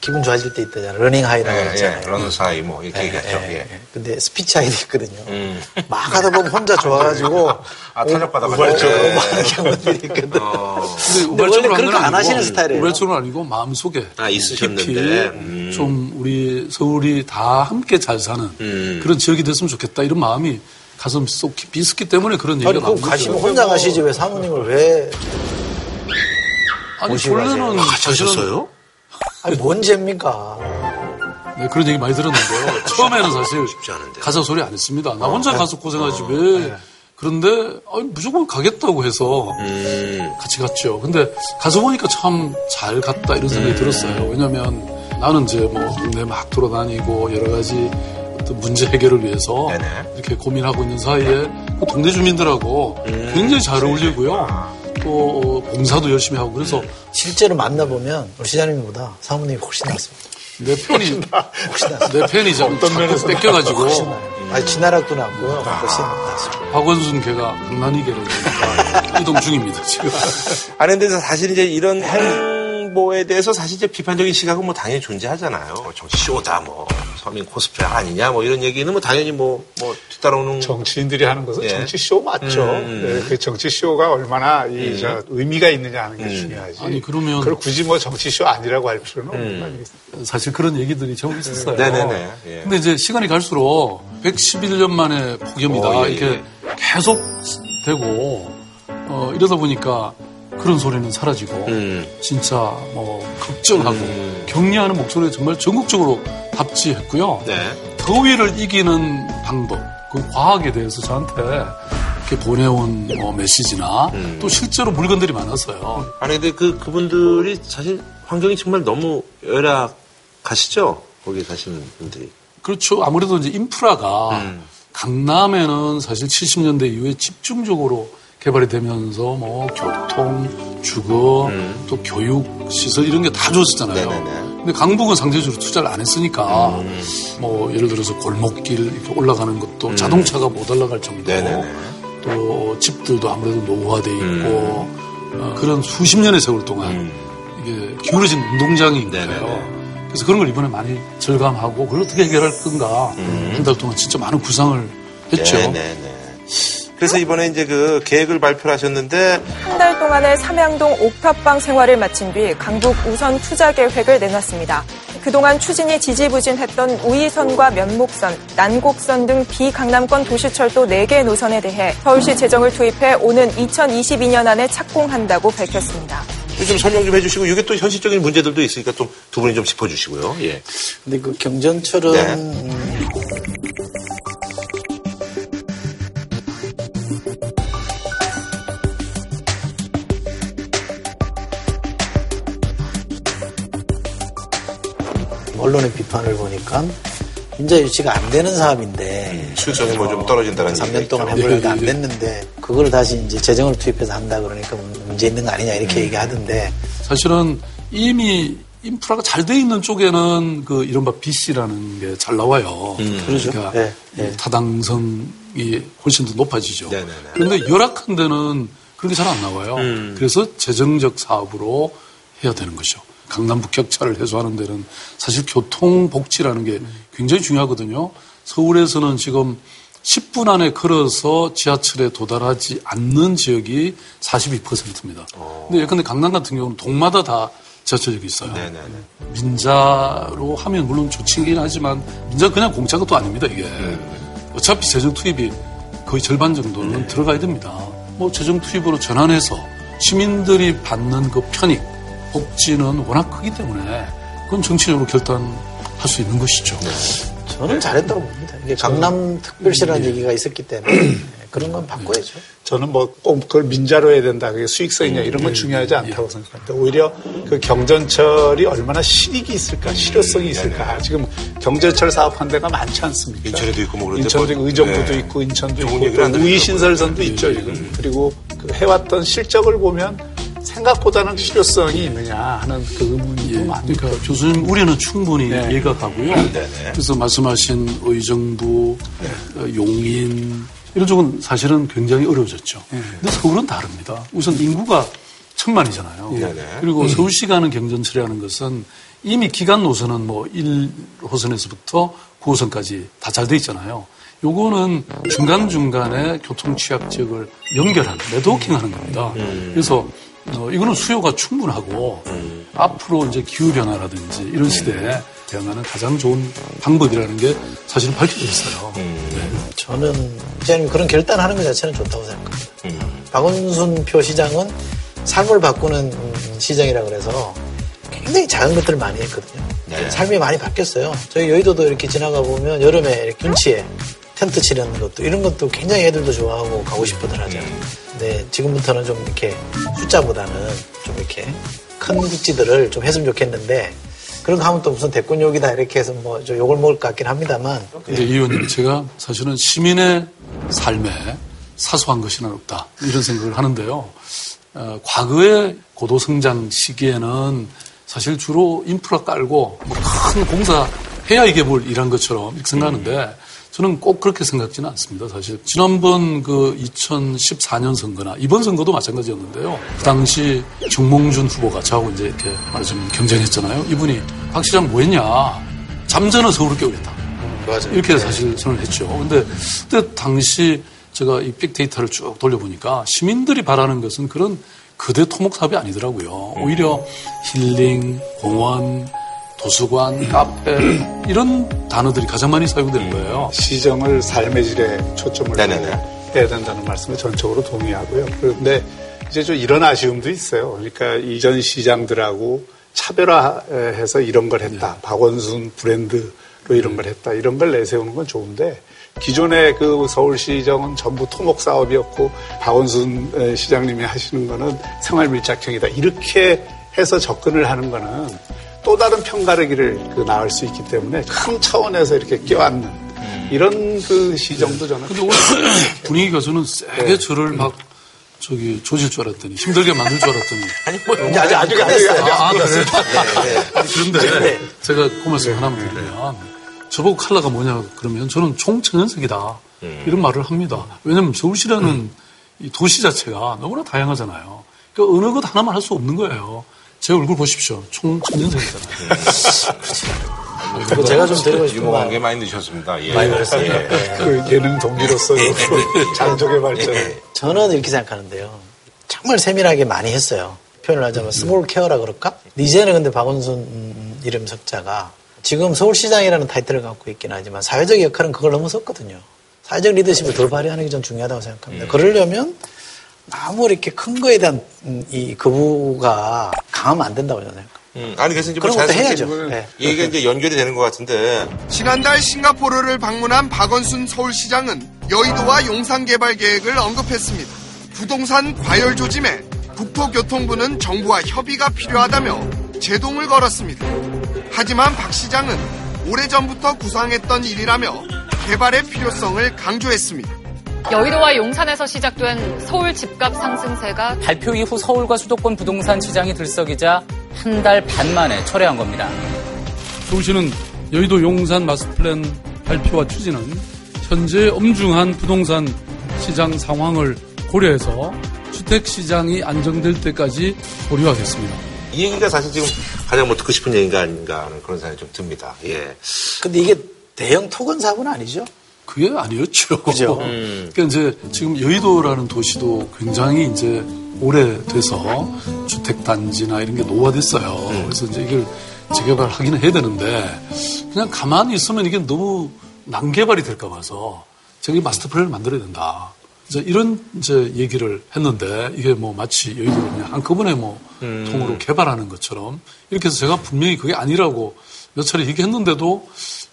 D: 기분 좋아질 때 있잖아요. running high라고
A: 예,
D: 있잖아요.
A: 예. runner's high 뭐, 이렇게 얘기했죠.
D: 예,
A: 예.
D: 예. 근데 speech high도 있거든요.
A: 음.
D: 막 하다 보면 혼자 좋아가지고
A: 아, 탄력 받아가지고.
D: 우발적으로
A: 예.
D: 막 하는 있거든.
A: 어.
I: 근데 우발적으로
D: 그렇게
I: 건
D: 안 하시는 스타일이에요.
I: 우발적으로는 아니고 마음 속에
A: 아, 있으셨는데.
I: 깊이
A: 음.
I: 좀 우리 서울이 다 함께 잘 사는
A: 음.
I: 그런 지역이 됐으면 좋겠다 이런 마음이 가슴 속 깊이 있었기 때문에 그런 얘기가
D: 그럼
I: 거죠.
D: 가시면 혼자 가시지 왜 사모님을 왜,
I: 아니
D: 모시고
I: 원래는? 사실은
A: 하셨어요?
D: 아니, 뭔 죄입니까?
I: 네, 그런 얘기 많이 들었는데요. 처음에는 사실
A: 쉽지 않은데.
I: 가자 소리 안 했습니다. 나 혼자
D: 네.
I: 가서 고생하지 왜. 그런데 아니, 무조건 가겠다고 해서
A: 음.
I: 같이 갔죠. 근데 가서 보니까 참 잘 갔다 이런 생각이 들었어요. 왜냐면 나는 이제 뭐 동네 막 돌아다니고 여러 가지 어떤 문제 해결을 위해서
A: 네네.
I: 이렇게 고민하고 있는 사이에 그 동네 주민들하고
A: 음.
I: 굉장히 잘 어울리고요. 또 어, 봉사도 열심히 하고 그래서
D: 실제로 만나보면 우리 시장님보다 사모님이 훨씬 낫습니다.
I: 내 편이
D: 훨씬 낫습니다.
I: 내 편이잖아. 자꾸 뺏겨가지고
D: 훨씬 나아요. 아니, 진나락도 낫고요. 훨씬 낫습니다.
I: 박원순 걔가 강난이계를 이동 중입니다 지금.
A: 아니, 근데 사실 이제 이런 행 보에 대해서 사실 이제 비판적인 시각은 뭐 당연히 존재하잖아요. 뭐 정치 쇼다, 뭐, 서민 코스프레 아니냐, 뭐 이런 얘기는 뭐 당연히 뭐, 뭐, 뒤따라오는.
C: 정치인들이 하는 것은
A: 예.
C: 정치쇼 맞죠.
A: 음, 음.
C: 네, 그 정치쇼가 얼마나 이, 저, 의미가 있느냐 하는 게
A: 음.
C: 중요하지.
I: 아니, 그러면-
C: 그걸 굳이 뭐 정치쇼 아니라고 할 필요는 없는
A: 음.
C: 거 아니겠습니까?
I: 사실 그런 얘기들이 제법 있었어요.
A: 네네네. 예.
I: 근데 이제 시간이 갈수록 111년 만에 폭염이다
A: 어, 예,
I: 이렇게 계속 되고 어, 이러다 보니까 그런 소리는 사라지고
A: 음.
I: 진짜 뭐 걱정하고
A: 음.
I: 격려하는 목소리가 정말 전국적으로 답지했고요.
A: 네.
I: 더위를 이기는 방법, 그 과학에 대해서 저한테 이렇게 보내온 뭐 메시지나
A: 음.
I: 또 실제로 물건들이 많았어요.
A: 아니, 근데 그, 그분들이 사실 환경이 정말 너무 열악하시죠? 거기 사시는 분들이.
I: 그렇죠. 아무래도 이제 인프라가
A: 음.
I: 강남에는 사실 70년대 이후에 집중적으로 개발이 되면서 뭐 교통, 주거, 또 교육 시설 이런 게 다 좋아졌잖아요.
A: 음. 네네네.
I: 근데 강북은 상대적으로 투자를 안 했으니까
A: 음.
I: 뭐 예를 들어서 골목길 이렇게 올라가는 것도 자동차가 못 올라갈 정도.
A: 음. 네네네.
I: 또 집들도 아무래도 노후화돼 있고
A: 음.
I: 어, 그런 수십 년의 세월 동안 이게 기울어진.
A: 네네네.
I: 그래서 그런 걸 이번에 많이 절감하고 그걸 어떻게 해결할 건가 한 달 동안 진짜 많은 구상을 했죠.
A: 음. 네네네. 그래서 이번에 이제 그 계획을 발표를 하셨는데
J: 한 달 동안의 삼양동 옥탑방 생활을 마친 뒤 강북 우선 투자 계획을 내놨습니다. 그동안 추진이 지지부진했던 우이선과 면목선, 난곡선 등 비강남권 도시철도 4개 노선에 대해 서울시 재정을 투입해 오는 2022년 안에 착공한다고 밝혔습니다.
A: 좀 설명 좀 해주시고 이게 또 현실적인 문제들도 있으니까 좀 두 분이 좀 짚어주시고요. 예.
D: 근데 그 경전철은
A: 네.
D: 언론의 비판을 보니까 인자 유치가 안 되는 사업인데
A: 수익성이 뭐좀 떨어진다는
D: 3년
A: 얘기가
D: 동안
A: 있죠.
D: 해보려다 안
I: 예, 예.
D: 됐는데 그걸 다시 이제 재정을 투입해서 한다 그러니까 문제 있는 거 아니냐 이렇게 얘기하던데
I: 사실은 이미 인프라가 잘 돼 있는 쪽에는 그 이른바 BC라는 게 잘 나와요.
D: 그러죠.
I: 그러니까
D: 네, 네.
I: 타당성이 훨씬 더 높아지죠.
A: 네네네.
I: 그런데 열악한 데는 그런 게 잘 안 나와요.
A: 음.
I: 그래서 재정적 사업으로 해야 되는 거죠. 강남북 격차를 해소하는 데는 사실 교통 복지라는 게 굉장히 중요하거든요. 서울에서는 지금 10분 안에 걸어서 지하철에 도달하지 않는 지역이 42%입니다. 근데 예컨대 강남 같은 경우는 동마다 다 지하철역이 있어요.
A: 네네네.
I: 민자로 하면 물론 좋긴 하지만 민자 그냥 공짜가 또 아닙니다 이게 어차피 재정 투입이 거의 절반 정도는 들어가야 됩니다. 뭐 재정 투입으로 전환해서 시민들이 받는 그 편익 복지는 워낙 크기 때문에 그건 정치적으로 결단할 수 있는 것이죠.
D: 저는 잘했다고 봅니다. 이게 강남 특별시라는 얘기가 있었기 때문에 그런 건 바꿔야죠.
C: 저는 뭐 꼭 그걸 민자로 해야 된다. 그게 수익성이냐 이런 건 중요하지 않다고 생각합니다. 오히려 그 경전철이 얼마나 실익이 있을까, 실효성이 있을까. 지금 경전철 사업한 데가 많지 않습니까?
A: 인천에도 있고 뭐 그런데
C: 인천도 있고
A: 뭐,
C: 의정부도
A: 네.
C: 있고 인천도 있고 또
A: 들으니까.
C: 우이 신설선도 있죠 지금. 그리고 그 해왔던 실적을 보면 생각보다는 실효성이 있느냐 하는 그 의문이 좀 많고.
I: 그러니까 교수님 우려는 충분히
C: 네.
I: 이해가 가고요. 그래서 말씀하신 의정부, 어, 용인 이런 쪽은 사실은 굉장히 어려워졌죠. 근데 서울은 다릅니다. 우선 인구가 천만이잖아요.
A: 네네.
I: 그리고 서울시 가는 경전철이라는 것은 이미 기간 노선은 뭐 1호선에서부터 9호선까지 다 잘 돼 있잖아요. 요거는 중간중간에 교통 취약 지역을 연결하는, 네트워킹 하는 겁니다. 그래서 어, 이거는 수요가 충분하고 앞으로 이제 기후 변화라든지 이런 시대에 대응하는 가장 좋은 방법이라는 게 사실 밝혀져 있어요. 네.
D: 저는 이제는 그런 결단하는 것 자체는 좋다고 생각합니다. 박원순표 시장은 삶을 바꾸는 시장이라 그래서 굉장히 작은 것들을 많이 했거든요. 삶이 많이 바뀌었어요. 저희 여의도도 이렇게 지나가 보면 여름에 이렇게 균치에 텐트 치는 것도 이런 것도 굉장히 애들도 좋아하고 가고 싶어들 하잖아요. 근데 지금부터는 좀 이렇게 숫자보다는 좀 이렇게 큰 굿즈들을 좀 했으면 좋겠는데 그런 거 하면 또 무슨 대권 욕이다 이렇게 해서 뭐좀 욕을 먹을 것 같긴 합니다만
I: 근데 이 의원님 제가 사실은 시민의 삶에 사소한 것이 는 없다 이런 생각을 하는데요. 어, 과거의 고도 성장 시기에는 사실 주로 인프라 깔고 뭐 큰 공사 해야 이게 뭘 일한 것처럼 생각하는데 저는 꼭 그렇게 생각지는 않습니다. 사실 지난번 그 2014년 선거나 이번 선거도 마찬가지였는데요. 그 당시 정몽준 후보가 저하고 이제 이렇게 말하자면 경쟁했잖아요. 이분이 박 시장 뭐 했냐? 잠자는 서울을 깨우겠다.
A: 맞아요.
I: 이렇게 사실 선언을 했죠. 근데 그때 당시 제가 이 빅데이터를 쭉 돌려보니까 시민들이 바라는 것은 그런 거대 토목 사업이 아니더라고요. 오히려 힐링, 공원, 도서관, 카페 이런 단어들이 가장 많이 사용되는 거예요.
C: 시정을 삶의 질에 초점을
A: 네네네.
C: 해야 된다는 말씀에 전적으로 동의하고요. 그런데 이제 좀 이런 아쉬움도 있어요. 그러니까 이전 시장들하고 차별화해서 이런 걸 했다. 박원순 브랜드로 이런 걸 했다. 이런 걸 내세우는 건 좋은데 기존의 그 서울시정은 전부 토목 사업이었고 박원순 에, 시장님이 하시는 거는 생활 밀착형이다. 이렇게 해서 접근을 하는 거는 또 다른 편가르기를 그 낳을 수 있기 때문에 큰 차원에서 이렇게 껴안는 이런 그 시정도 저는
I: 근데 오늘 분위기가 저는 세게 저를 막 저기 조질 줄 알았더니 힘들게 만들 줄 알았더니.
A: 아니, 뭐,
D: 이제 아직 아직 아직 아직
I: 아, 그래?
A: 네,
I: 아니, 그런데 제가 그 말씀 하나만 드리면 저보고 칼라가 뭐냐 그러면 저는 총천연색이다. 이런 말을 합니다. 왜냐하면 서울시라는 이 도시 자체가 너무나 다양하잖아요. 그러니까 어느 것 하나만 할 수 없는 거예요. 제 얼굴 보십시오. 총천연색이잖아요.
D: 그 제가 좀 드리고 싶은
A: 유머
D: 말
A: 관계 많이 넣으셨습니다. 예.
D: 많이 넣었어요.
A: 예.
C: 그 예능 동기로서 장족의 발전.
D: 저는 이렇게 생각하는데요. 정말 세밀하게 많이 했어요. 표현을 하자면 small care라 그럴까? 이제는 근데 박원순 음, 이름 석자가 지금 서울시장이라는 타이틀을 갖고 있긴 하지만 사회적 역할은 그걸 넘어섰거든요. 사회적 리더십을 더 발휘하는 게좀 중요하다고 생각합니다. 그러려면 너무 이렇게 큰 거에 대한 음, 이 거부가 강하면 안 된다고 저는 생각합니다.
A: 음, 아니, 그래서 이제 뭐
D: 그런 것도
A: 자연스럽게
D: 해야죠. 네.
A: 얘기가 이제 연결이 되는 것 같은데
K: 지난달 싱가포르를 방문한 박원순 서울시장은 여의도와 용산 개발 계획을 언급했습니다. 부동산 과열 조짐에 국토교통부는 정부와 협의가 필요하다며 제동을 걸었습니다. 하지만 박 시장은 오래전부터 구상했던 일이라며 개발의 필요성을 강조했습니다.
L: 여의도와 용산에서 시작된 서울 집값 상승세가
B: 발표 이후 서울과 수도권 부동산 시장이 들썩이자 한 달 반 만에 철회한 겁니다.
I: 서울시는 여의도 용산 마스터플랜 발표와 추진은 현재 엄중한 부동산 시장 상황을 고려해서 주택 시장이 안정될 때까지 보류하겠습니다.
A: 이 얘기가 사실 지금 가장 뭐 듣고 싶은 얘기가 아닌가 하는 그런 생각이 좀 듭니다. 예.
D: 근데 이게 대형 토건 사고는 아니죠?
I: 그게 아니었죠.
D: 그죠.
I: 그러니까 이제 지금 여의도라는 도시도 굉장히 이제 오래돼서 주택단지나 이런 게 노화됐어요. 그래서 이제 이걸 재개발하기는 해야 되는데 그냥 가만히 있으면 이게 너무 난개발이 될까 봐서 저기 마스터 플랜을 만들어야 된다. 이제 이런 이제 얘기를 했는데 이게 뭐 마치 여의도를 그냥 한꺼번에 뭐 통으로 개발하는 것처럼 이렇게 해서 제가 분명히 그게 아니라고 몇 차례 얘기했는데도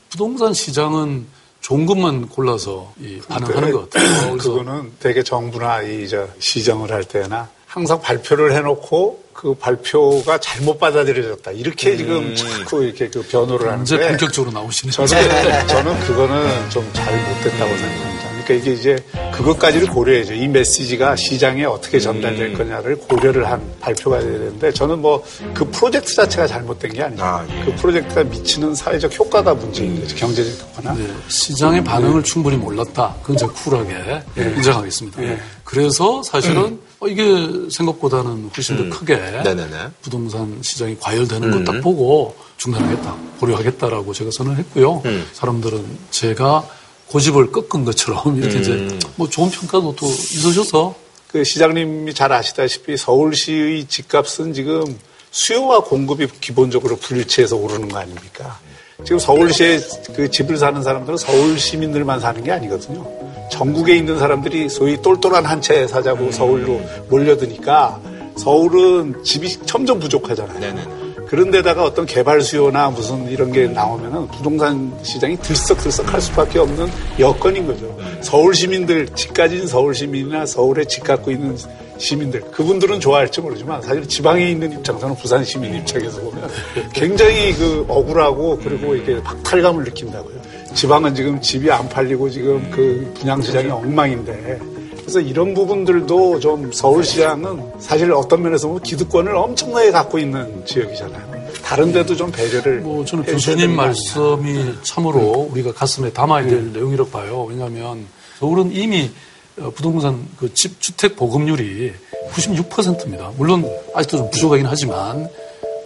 I: 부동산 시장은 좋은 것만 골라서 이 반응하는 것 같아요.
C: 그거는 되게 정부나 이저 시정을 할 때나 항상 발표를 해놓고 그 발표가 잘못 받아들여졌다. 이렇게 지금 자꾸 이렇게 그 변호를 하는데
I: 이제 본격적으로 나오시네요.
C: 저는, 저는 그거는 좀 잘 못됐다고 생각합니다. 그러니까 이게 이제 그것까지를 고려해야죠. 이 메시지가 시장에 어떻게 전달될 거냐를 고려를 한 발표가 돼야 되는데 저는 뭐 그 프로젝트 자체가 잘못된 게 아니죠.
A: 아, 예.
C: 그 프로젝트가 미치는 사회적 효과가 문제인 거죠. 경제적 효과나.
I: 네, 시장의 반응을 충분히 몰랐다. 그건 제가 쿨하게 인정하겠습니다. 그래서 사실은 어, 이게 생각보다는 훨씬 더 크게
A: 네네네.
I: 부동산 시장이 과열되는 걸딱 보고 중단하겠다, 고려하겠다라고 제가 선언을 했고요. 사람들은 제가 고집을 꺾은 것처럼 이렇게 이제 뭐 좋은 평가도 또 있으셔서
C: 그 시장님이 잘 아시다시피 서울시의 집값은 지금 수요와 공급이 기본적으로 불일치해서 오르는 거 아닙니까? 지금 서울시에 그 집을 사는 사람들은 서울 시민들만 사는 게 아니거든요. 전국에 있는 사람들이 소위 똘똘한 한 채 사자고 서울로 몰려드니까 서울은 집이 점점 부족하잖아요.
A: 네네네.
C: 그런 데다가 어떤 개발 수요나 무슨 이런 게 나오면은 부동산 시장이 들썩들썩할 수밖에 없는 여건인 거죠. 서울 시민들, 집 가진 서울 시민이나 서울에 집 갖고 있는 시민들, 그분들은 좋아할지 모르지만 사실 지방에 있는 입장에서는 부산 시민 입장에서 보면 굉장히 그 억울하고 그리고 이게 박탈감을 느낀다고요. 지방은 지금 집이 안 팔리고 지금 그 분양 시장이 엉망인데 그래서 이런 부분들도 좀 서울시장은 사실 어떤 면에서 보면 기득권을 엄청나게 갖고 있는 지역이잖아요. 다른 데도 좀 배려를.
I: 뭐 저는 교수님. 말씀이 참으로 우리가 가슴에 담아야 될 내용이라고 봐요. 왜냐하면 서울은 이미 어, 부동산 그 집 주택 보급률이 96%입니다. 물론 아직도 좀 부족하긴 하지만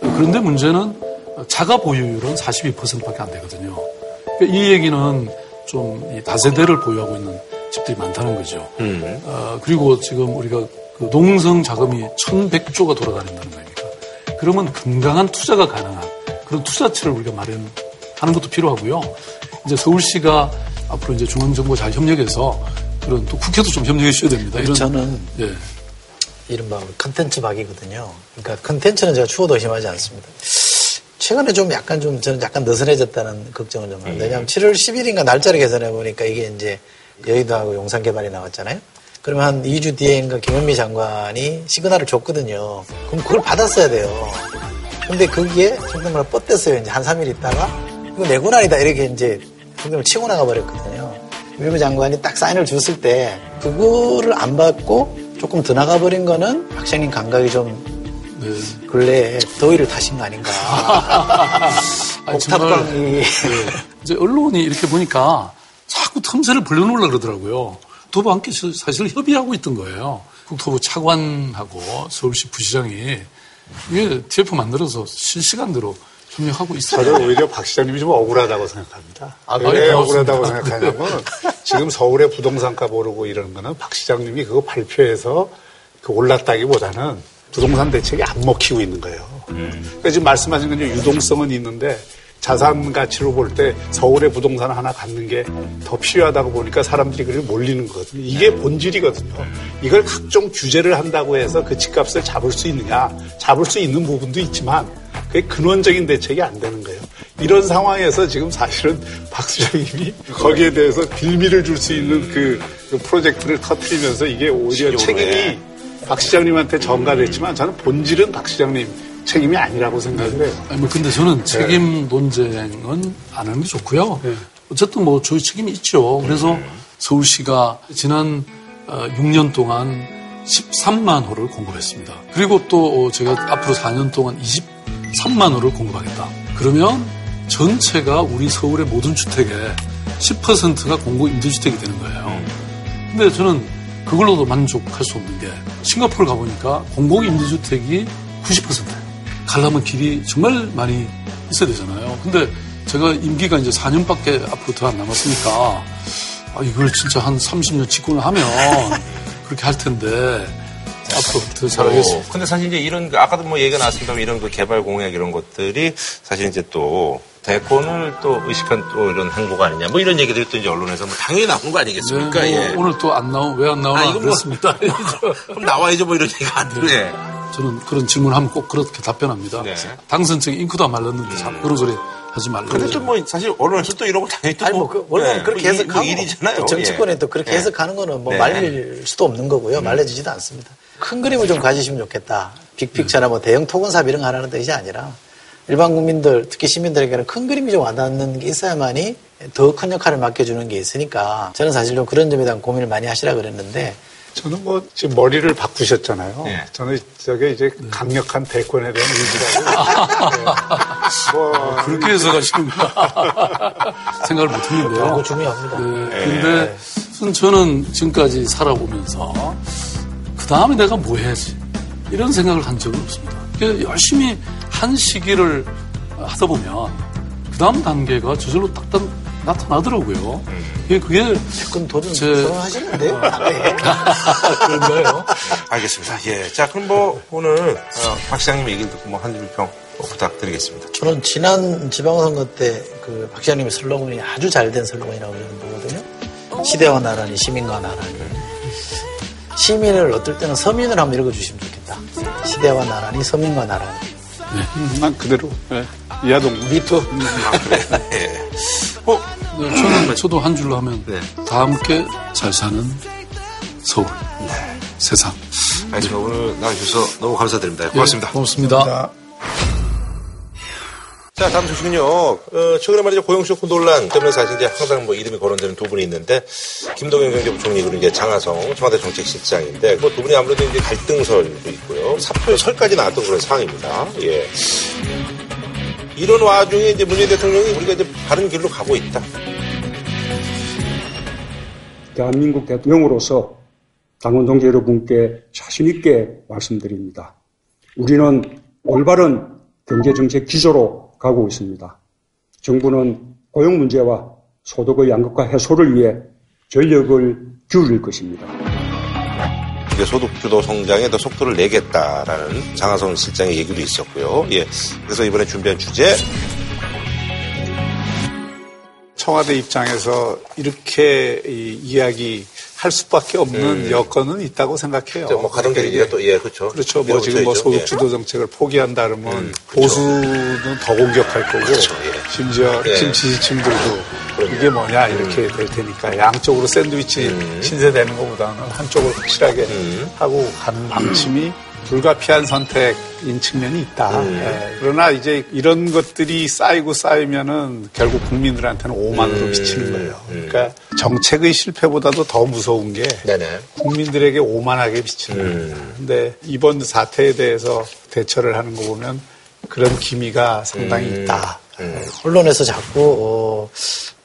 I: 어, 그런데 문제는 자가 보유율은 42%밖에 안 되거든요. 그러니까 이 얘기는 좀이 다세대를 보유하고 있는 집들이 많다는 거죠. 어, 그리고 지금 우리가 그 농성 자금이 1,100조가 돌아다닌다는 거니까. 그러면 건강한 투자가 가능한 그런 투자처를 우리가 마련하는 것도 필요하고요. 이제 서울시가 앞으로 이제 중앙정부가 잘 협력해서 그런 또 국회도 좀 협력해 주셔야 됩니다. 이런
D: 저는
I: 예.
D: 이른바 컨텐츠 박이거든요. 그러니까 컨텐츠는 제가 추호도 의심하지 않습니다. 최근에 좀 약간 좀 저는 약간 느슨해졌다는 걱정을 좀 합니다. 왜냐하면 7월 10일인가 날짜를 계산해 보니까 이게 이제 여의도하고 용산 개발이 나왔잖아요. 그러면 한 2주 뒤에인가 김현미 장관이 시그널을 줬거든요. 그럼 그걸 받았어야 돼요. 근데 거기에 정말 뻗댔어요. 이제 한 3일 있다가 이거 내고 아니다 이렇게 이제 정말 치고 나가 버렸거든요. 김현미 장관이 딱 사인을 줬을 때 그거를 안 받고 조금 더 나가 버린 거는 박사님 감각이 좀
I: 네.
D: 근래에 더위를 타신 거 아닌가. 옥탑방이
I: 예. 이제 언론이 이렇게 보니까 자꾸 틈새를 불려놓으려 그러더라고요. 국토부 함께 시- 사실 협의하고 있던 거예요. 국토부 차관하고 서울시 부시장이 이게 TF 만들어서 실시간대로 협력하고 있어요.
C: 저는 오히려 박 시장님이 좀 억울하다고 생각합니다.
I: 아,
C: 왜
I: 아니,
C: 억울하다고. 생각하냐면 지금 서울의 부동산값 오르고 이러는 거는 박 시장님이 그거 발표해서 그 올랐다기보다는 부동산 대책이 안 먹히고 있는 거예요. 그러니까 지금 말씀하신 건 유동성은 있는데 자산 가치로 볼 때 서울의 부동산 하나 갖는 게 더 필요하다고 보니까 사람들이 그걸 몰리는 거거든요. 이게 본질이거든요. 이걸 각종 규제를 한다고 해서 그 집값을 잡을 수 있느냐? 잡을 수 있는 부분도 있지만 그게 근원적인 대책이 안 되는 거예요. 이런 상황에서 지금 사실은 박 수장님이 거기에 대해서 빌미를 줄 수 있는 그, 그 프로젝트를 터트리면서 이게 오히려 책임이 박 시장님한테 전가됐지만 저는 본질은 박 시장님 책임이 아니라고 생각을 해요.
I: 아니, 뭐, 근데 저는 책임 논쟁은 안 하는 게 좋고요. 어쨌든 뭐, 저희 책임이 있죠. 그래서 서울시가 지난 어, 6년 동안 13만 호를 공급했습니다. 그리고 또 어, 제가 앞으로 4년 동안 23만 호를 공급하겠다. 그러면 전체가 우리 서울의 모든 주택의 10%가 공급 임대주택이 되는 거예요. 근데 저는 그걸로도 만족할 수 없는 게 싱가포르 가보니까 공공 임대주택이 90%예요. 가려면 길이 정말 많이 있어야 되잖아요. 근데 제가 임기가 이제 4년밖에 앞으로 더 안 남았으니까 아, 이걸 진짜 한 30년 집권을 하면 그렇게 할 텐데 앞으로 더 잘하겠습니다.
A: 어, 근데 사실 이제 이런 그 아까도 뭐 얘기가 나왔습니다만 이런 그 개발 공약 이런 것들이 사실 이제 또 대권을 또 의식한 또 이런 행보가 아니냐 뭐 이런 얘기들이 또 이제 언론에서 뭐 당연히 나오는 거 아니겠습니까?
I: 네, 뭐
A: 예.
I: 오늘 또 안 나오 왜안 나오나
A: 아,
I: 안
A: 이거 뭐-
I: 그렇습니다.
A: 그럼 나와야죠 뭐 이런 얘기가 안 들어요.
I: 저는 그런 질문하면 꼭 그렇게 답변합니다.
A: 네.
I: 당선증 잉크도 안 말랐는데 자꾸 그런 소리 하지 말라고.
A: 근데 또뭐 사실 언론에서 또 이런 걸 당연히 또
D: 아니 뭐 그, 원래는
A: 네,
D: 그렇게
A: 뭐 일-
D: 해석하고
A: 뭐 일이잖아요.
D: 또 정치권에
A: 예.
D: 또 그렇게
A: 네.
D: 해석하는 거는 뭐
A: 네.
D: 말릴 수도 없는 거고요. 말려지지도 않습니다. 큰 그림을 좀 가지시면 좋겠다. 빅픽처나 뭐 대형 토건사업 이런 거 하라는 뜻이 아니라 일반 국민들 특히 시민들에게는 큰 그림이 좀 와닿는 게 있어야만이 더 큰 역할을 맡겨주는 게 있으니까 저는 사실 좀 그런 점에 대한 고민을 많이 하시라 그랬는데
C: 저는 뭐 지금 머리를 바꾸셨잖아요.
A: 네.
C: 저는 저게 이제 강력한 대권에 대한 의지라고. 네. 뭐
I: 그렇게 해석하시는구나. 생각을 못 했는데요.
D: 그거 중요합니다.
I: 네, 근데 우선 저는 지금까지 살아보면서 그 다음에 내가 뭐 해야지 이런 생각을 한 적은 없습니다. 열심히 한 시기를 하다 보면 그 다음 단계가 저절로 딱딱 나타나더라고요. 그게 그게
D: 그건 도전
I: 제-
D: 도전하시는데요. 네.
I: 그런가요?
A: 알겠습니다. 예. 자, 그럼 뭐 오늘 어, 박 시장님 얘기를 듣고 뭐 한줄평 부탁드리겠습니다.
D: 저는 지난 지방선거 때 그 박 시장님의 슬로건이 아주 잘 된 슬로건이라고 저는 보거든요. 시대와 나란히 시민과 나란히. 시민을 어떨 때는 서민을 한번 읽어주시면 좋겠다. 시대와 나란히 서민과 나란히.
C: 음, 난 그대로 네. 이하동
D: 미투.
A: 아, 그래. 예. 어,
I: 네, 저는 저도 한 줄로 하면
A: 네.
I: 다 함께 잘 사는 서울 세상.
A: 알겠습니다. 오늘 나와주셔서 너무 감사드립니다. 고맙습니다.
I: 예, 고맙습니다.
C: 자,
A: 자, 다음 소식은요. 어, 최근에 말이죠. 고용쇼크 논란 때문에 사실 이제 항상 뭐 이름이 거론되는 두 분이 있는데, 김동연 경제부총리 그리고 이제 장하성 청와대 정책실장인데, 뭐 두 분이 아무래도 이제 갈등설도 있고요. 사표설까지 나왔던 그런 상황입니다. 예. 이런 와중에 이제 문재인 대통령이 우리가 이제 바른 길로 가고 있다.
M: 대한민국 대통령으로서 당원 동지 여러분께 자신있게 말씀드립니다. 우리는 올바른 경제정책 기조로 가고 있습니다. 정부는 고용 문제와 소득의 양극화 해소를 위해 전력을 기울일 것입니다.
A: 이제 소득 주도 성장에 더 속도를 내겠다라는 장하성 실장의 얘기도 있었고요. 예. 그래서 이번에 준비한 주제,
C: 청와대 입장에서 이렇게 이, 이야기 할 수밖에 없는 여건은 있다고 생각해요.
A: 뭐 가던 길이니까 또, 예, 그렇죠.
C: 그렇죠. 뭐 지금 뭐
A: 밀어붙여야죠. 예.
C: 소득 주도 정책을 포기한다 그러면
A: 음, 그렇죠.
C: 보수는 더 공격할 거고
A: 그렇죠, 예.
C: 심지어
A: 예.
C: 핵심 지지층들도 이게 뭐냐 이렇게 될 테니까 양쪽으로 샌드위치
A: 음.
C: 신세되는 것보다는 한쪽을 확실하게
A: 음.
C: 하고 가는 방침이 불가피한 선택인 측면이 있다.
A: 음.
C: 예. 그러나 이제 이런 것들이 쌓이고 쌓이면은 결국 국민들한테는 오만으로
A: 음.
C: 비치는 거예요.
A: 음.
C: 그러니까 정책의 실패보다도 더 무서운 게
A: 네네.
C: 국민들에게 오만하게 비치는
A: 음.
C: 거예요. 근데 이번 사태에 대해서 대처를 하는 거 보면 그런 기미가 상당히
A: 음.
C: 있다.
D: 언론에서 자꾸 어,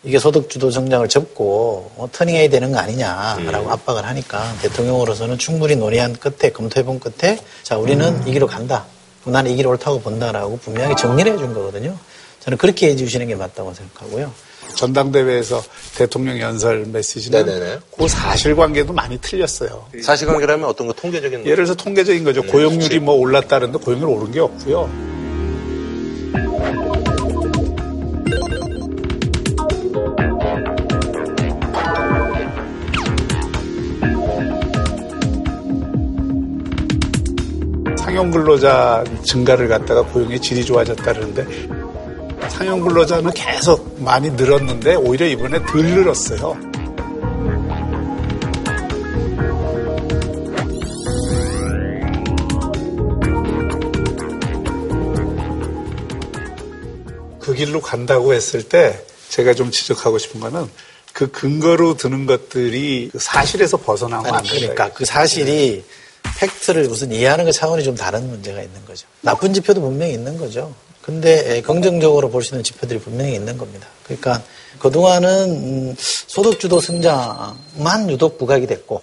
D: 이게 소득주도 성장을 접고 어, 터닝해야 되는 거 아니냐라고 압박을 하니까 대통령으로서는 충분히 논의한 끝에 검토해본 끝에 자 우리는 이 길로 간다. 나는 이 길이 옳다고 본다라고 분명히 정리를 해준 거거든요. 저는 그렇게 해주시는 게 맞다고 생각하고요.
C: 전당대회에서 대통령 연설 메시지는
A: 네네네.
C: 그 사실관계도 많이 틀렸어요.
A: 사실관계라면 어떤 거 통계적인
C: 예를 들어서 통계적인 거죠. 고용률이 뭐 올랐다는데 고용률 오른 게 없고요. 상용 근로자 증가를 갖다가 고용의 질이 좋아졌다는데 상용 근로자는 계속 많이 늘었는데 오히려 이번에 덜 늘었어요. 그 길로 간다고 했을 때 제가 좀 지적하고 싶은 거는 그 근거로 드는 것들이 그 사실에서 벗어나면 안 된다.
D: 그러니까 그 사실이 팩트를 무슨 이해하는 것 차원이 좀 다른 문제가 있는 거죠. 나쁜 지표도 분명히 있는 거죠. 근데 에, 긍정적으로 볼 수 있는 지표들이 분명히 있는 겁니다. 그러니까 그동안은 음, 소득주도 성장만 유독 부각이 됐고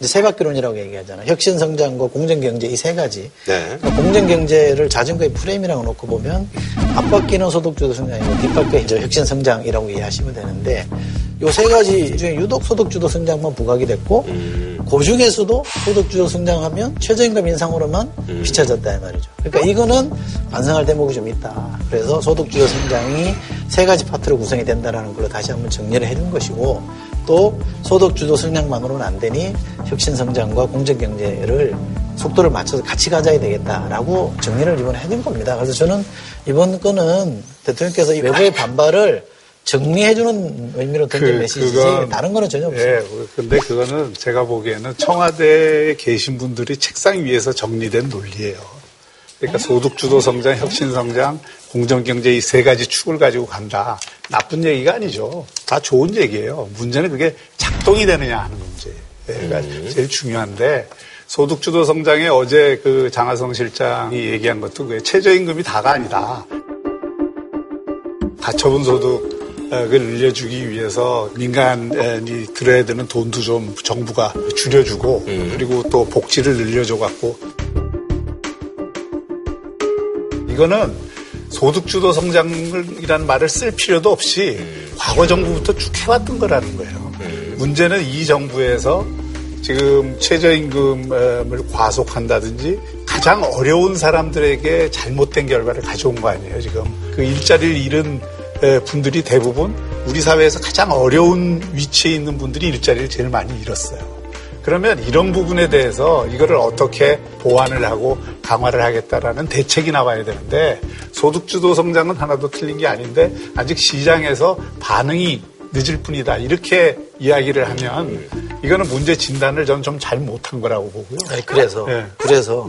D: 이제 세바퀴론이라고 얘기하잖아요. 혁신성장과 공정경제 이 세 가지.
A: 네.
D: 그러니까 공정경제를 자전거의 프레임이라고 놓고 보면 앞바퀴는 소득주도 성장이고 뒷바퀴는 혁신성장이라고 이해하시면 되는데 요 세 가지 중에 유독 소득주도 성장만 부각이 됐고 그 중에서도 소득주도 성장하면 최저임금 인상으로만 비춰졌다 이 말이죠. 그러니까 이거는 반성할 대목이 좀 있다. 그래서 소득주도 성장이 세 가지 파트로 구성이 된다라는 걸로 다시 한번 정리를 해준 것이고 또 소득 주도 성장만으로는 안 되니 혁신 성장과 공정 경제를 속도를 맞춰서 같이 가져야 되겠다라고 정리를 이번에 해준 겁니다. 그래서 저는 이번 건은 대통령께서 이 외부의 반발을 정리해주는 의미로 던진 메시지지 다른 거는 전혀 없습니다.
C: 예, 근데 그거는 제가 보기에는 청와대에 계신 분들이 책상 위에서 정리된 논리예요. 그러니까 소득주도 성장, 혁신 성장, 공정경제 이 세 가지 축을 가지고 간다. 나쁜 얘기가 아니죠. 다 좋은 얘기예요. 문제는 그게 작동이 되느냐 하는 문제가 제일 중요한데 소득주도 성장에 어제 그 장하성 실장이 얘기한 것도 그 최저임금이 다가 아니다. 가처분 소득을 늘려주기 위해서 민간이 들어야 되는 돈도 좀 정부가 줄여주고 그리고 또 복지를 늘려줘 갖고 이거는 소득주도 성장이라는 말을 쓸 필요도 없이 과거 정부부터 쭉 해왔던 거라는 거예요. 문제는 이 정부에서 지금 최저임금을 과속한다든지 가장 어려운 사람들에게 잘못된 결과를 가져온 거 아니에요, 지금. 그 일자리를 잃은 분들이 대부분 우리 사회에서 가장 어려운 위치에 있는 분들이 일자리를 제일 많이 잃었어요. 그러면 이런 부분에 대해서 이거를 어떻게 보완을 하고 강화를 하겠다라는 대책이 나와야 되는데 소득주도 성장은 하나도 틀린 게 아닌데 아직 시장에서 반응이 늦을 뿐이다. 이렇게 이야기를 하면 이거는 문제 진단을 저는 좀잘 못한 거라고 보고요.
D: 아니, 그래서
C: 네.
D: 그래서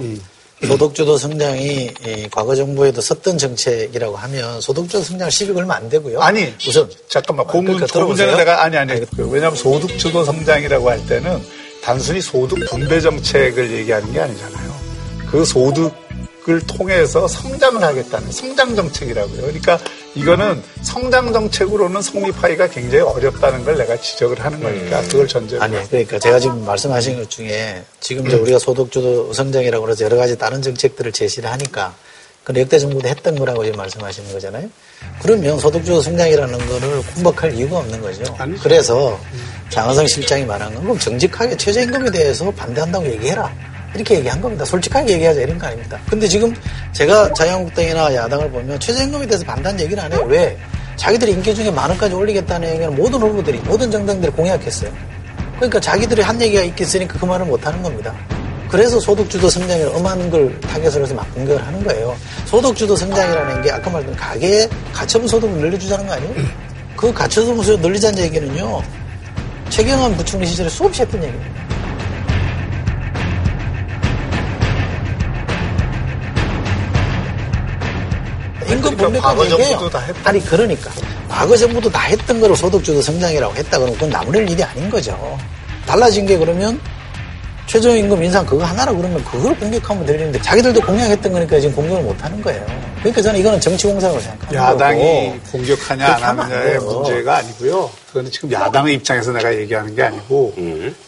D: 소득주도 성장이 이 과거 정부에도 썼던 정책이라고 하면 소득주도 성장 시비 걸면 안 되고요.
C: 아니
D: 우선
C: 잠깐만 그, 문,
D: 그러니까
C: 문제는. 내가 아니 아니 그 왜냐하면 소득주도 성장이라고 할 때는 단순히 소득 분배 정책을 얘기하는 게 아니잖아요. 그 소득을 통해서 성장을 하겠다는 성장 정책이라고요. 그러니까 이거는 성장 정책으로는 성립하기가 굉장히 어렵다는 걸 내가 지적을 하는 거니까 그걸 전제로
D: 아니, 그러니까 제가 지금 말씀하신 것 중에 지금 이제 우리가 소득주도 성장이라고 해서 여러 가지 다른 정책들을 제시를 하니까 그 역대 정부도 했던 거라고 지금 말씀하시는 거잖아요. 그러면 소득주도 성장이라는 거를 공박할 이유가 없는 거죠. 그래서 장하성 실장이 말한 건 그럼 정직하게 최저임금에 대해서 반대한다고 얘기해라. 이렇게 얘기한 겁니다. 솔직하게 얘기하자 이런 거 아닙니다. 근데 지금 제가 자유한국당이나 야당을 보면 최저임금에 대해서 반대한 얘기는 안 해요. 왜? 자기들이 인기 중에 만 원까지 올리겠다는 얘기는 모든 후보들이, 모든 정당들이 공약했어요. 그러니까 자기들이 한 얘기가 있겠으니까 그 말을 못 하는 겁니다. 그래서 소득주도 성장을 엄한 걸 타겟으로 해서 막 공격을 하는 거예요. 소득주도 성장이라는 게 아까 말했던 가계 가처분 소득을 늘려주자는 거 아니에요? 그 가처분 소득 늘리자는 얘기는요. 최경환 부총리 시절에 수없이 했던 얘기입니다. 임금
C: 그러니까 했다.
D: 아니 그러니까 과거 정부도 다 했던 거를 소득주도 성장이라고 했다 그러면 그건 나무랄 일이 아닌 거죠. 달라진 게 그러면 최저임금 인상 그거 하나라 그러면 그걸 공격하면 되는데 자기들도 공약했던 거니까 지금 공격을 못 하는 거예요. 그러니까 저는 이거는 정치 공사라고 생각합니다.
C: 야당이 공격하냐 안 하느냐의. 문제가 아니고요. 그거는 지금 야당의 입장에서 내가 얘기하는 게 아니고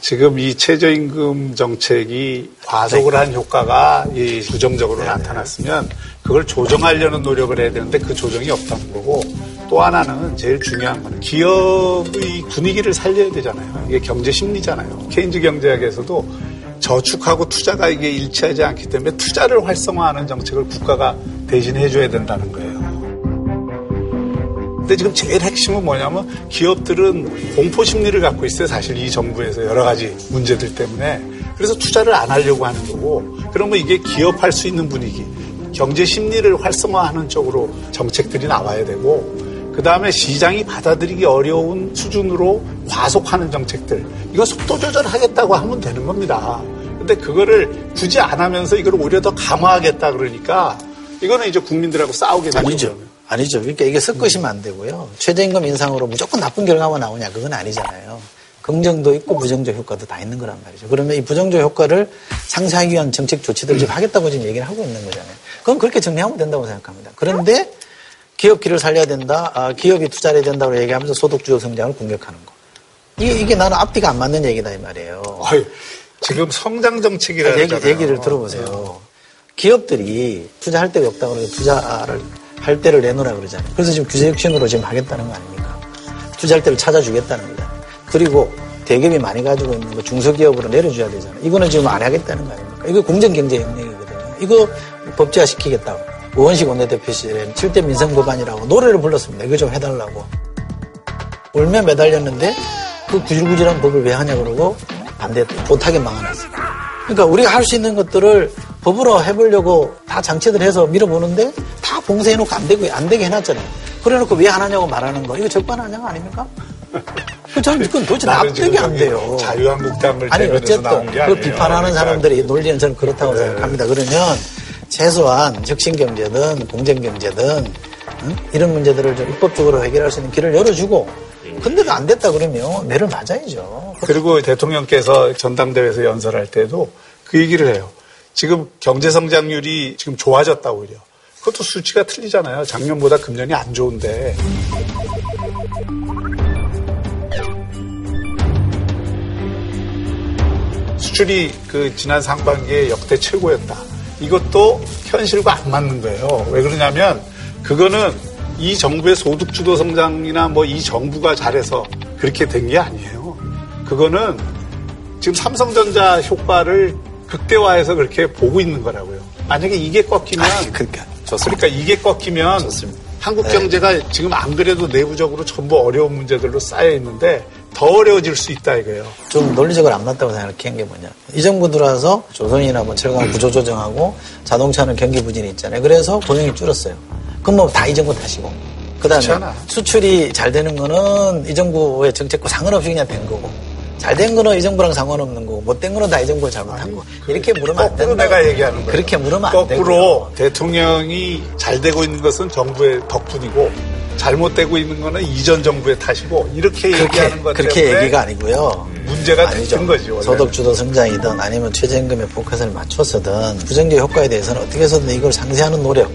C: 지금 이 최저임금 정책이 과속을 한 효과가 이 부정적으로 나타났으면 그걸 조정하려는 노력을 해야 되는데 그 조정이 없다는 거고 또 하나는 제일 중요한 거는 기업의 분위기를 살려야 되잖아요. 이게 경제 심리잖아요. 케인즈 경제학에서도 저축하고 투자가 이게 일치하지 않기 때문에 투자를 활성화하는 정책을 국가가 대신해 줘야 된다는 거예요. 근데 지금 제일 핵심은 뭐냐면 기업들은 공포 심리를 갖고 있어요. 사실 이 정부에서 여러 가지 문제들 때문에. 그래서 투자를 안 하려고 하는 거고. 그러면 이게 기업할 수 있는 분위기, 경제 심리를 활성화하는 쪽으로 정책들이 나와야 되고, 그 다음에 시장이 받아들이기 어려운 수준으로 과속하는 정책들. 이거 속도 조절하겠다고 하면 되는 겁니다. 근데 그거를 굳이 안 하면서 이걸 오히려 더 강화하겠다 그러니까 이거는 이제 국민들하고 싸우게 되는
D: 아니죠. 아니죠. 그러니까 이게 섞으시면 안 되고요. 최저임금 인상으로 무조건 나쁜 결과만 나오냐 그건 아니잖아요. 긍정도 있고 부정적 효과도 다 있는 거란 말이죠. 그러면 이 부정적 효과를 상쇄하기 위한 정책 조치들을 지금 하겠다고 지금 얘기를 하고 있는 거잖아요. 그건 그렇게 정리하면 된다고 생각합니다. 그런데 기업 길을 살려야 된다. 아, 기업이 투자를 해야 된다고 얘기하면서 소득주도 성장을 공격하는 거. 이게, 이게 나는 앞뒤가 안 맞는 얘기다 이 말이에요.
C: 어이, 지금 성장 정책이라는
D: 얘기, 얘기를 들어보세요. 기업들이 투자할 데가 없다고 그러고 투자를 할 때를 내놓으라 그러잖아요. 그래서 지금 규제 혁신으로 지금 하겠다는 거 아닙니까? 투자할 때를 찾아주겠다는 거잖아요. 그리고 대기업이 많이 가지고 있는 거 중소기업으로 내려줘야 되잖아요. 이거는 지금 안 하겠다는 거 아닙니까? 이거 공정경제 영역이거든요. 이거 법제화 시키겠다고. 우원식 원내대표 시절에 7대 민생법안이라고 노래를 불렀습니다. 이거 좀 해달라고. 울며 매달렸는데 그 구질구질한 법을 왜 하냐 그러고 반대했다. 못하게 막아놨어요. 그러니까 우리가 할 수 있는 것들을 법으로 해보려고 다 장치들 해서 밀어보는데 다 봉쇄해놓고 안 되고 안 되게 해놨잖아요. 그래놓고 왜 안 하냐고 말하는 거 이거 적반하장 아닙니까? 그 저는 그건 도대체 납득이 안 돼요.
C: 자유한국당을
D: 아니 어쨌든
C: 게
D: 그걸. 비판하는
C: 그러니까
D: 사람들의 논리는 저는 그렇다고
C: 네.
D: 생각합니다. 그러면 최소한 혁신경제든 공정경제든 응? 이런 문제들을 좀 입법적으로 해결할 수 있는 길을 열어주고 근데 안 됐다 그러면 매를 맞아야죠.
C: 그리고 대통령께서 전당대회에서 연설할 때도 그 얘기를 해요. 지금 경제 성장률이 지금 좋아졌다고 오히려. 그것도 수치가 틀리잖아요. 작년보다 금년이 안 좋은데. 수출이 그 지난 상반기에 역대 최고였다. 이것도 현실과 안 맞는 거예요. 왜 그러냐면 그거는 이 정부의 소득주도 성장이나 뭐 이 정부가 잘해서 그렇게 된 게 아니에요. 그거는 지금 삼성전자 효과를 극대화해서 그렇게 보고 있는 거라고요. 만약에 이게 꺾이면
D: 그러니까
C: 그러니까 이게 꺾이면 한국 경제가 지금 안 그래도 내부적으로 전부 어려운 문제들로 쌓여 있는데 더 어려워질 수 있다 이거예요.
D: 좀 논리적으로 안 맞다고 생각한 게 뭐냐. 이 정부 들어와서 조선이나 뭐
C: 음.
D: 철강 구조 조정하고 자동차는 경기 부진이 있잖아요. 그래서 고용이 줄었어요. 그럼 뭐 다 이 정부 탓이고. 그 다음에
C: 그렇잖아.
D: 수출이 잘 되는 거는 이 정부의 정책과 상관없이 그냥 된 거고. 잘 된 거는 이 정부랑 상관없는 거고, 못 된 거는 다 이 정부가 잘못한 거. 이렇게 물으면 안
C: 거꾸로
D: 된다.
C: 내가 얘기하는 거예요.
D: 그렇게 물으면 안 되고.
C: 거꾸로 대통령이 잘 되고 있는 것은 정부의 덕분이고 잘못되고 있는 거는 이전 정부의 탓이고 이렇게
D: 그렇게,
C: 얘기하는 것
D: 그렇게 얘기가 아니고요.
C: 문제가
D: 아니죠.
C: 된 거지 원래.
D: 소득 주도 성장이든 아니면 최저임금의 포커스를 맞췄어든 부정적 효과에 대해서는 어떻게 해서든 이걸 상쇄하는 노력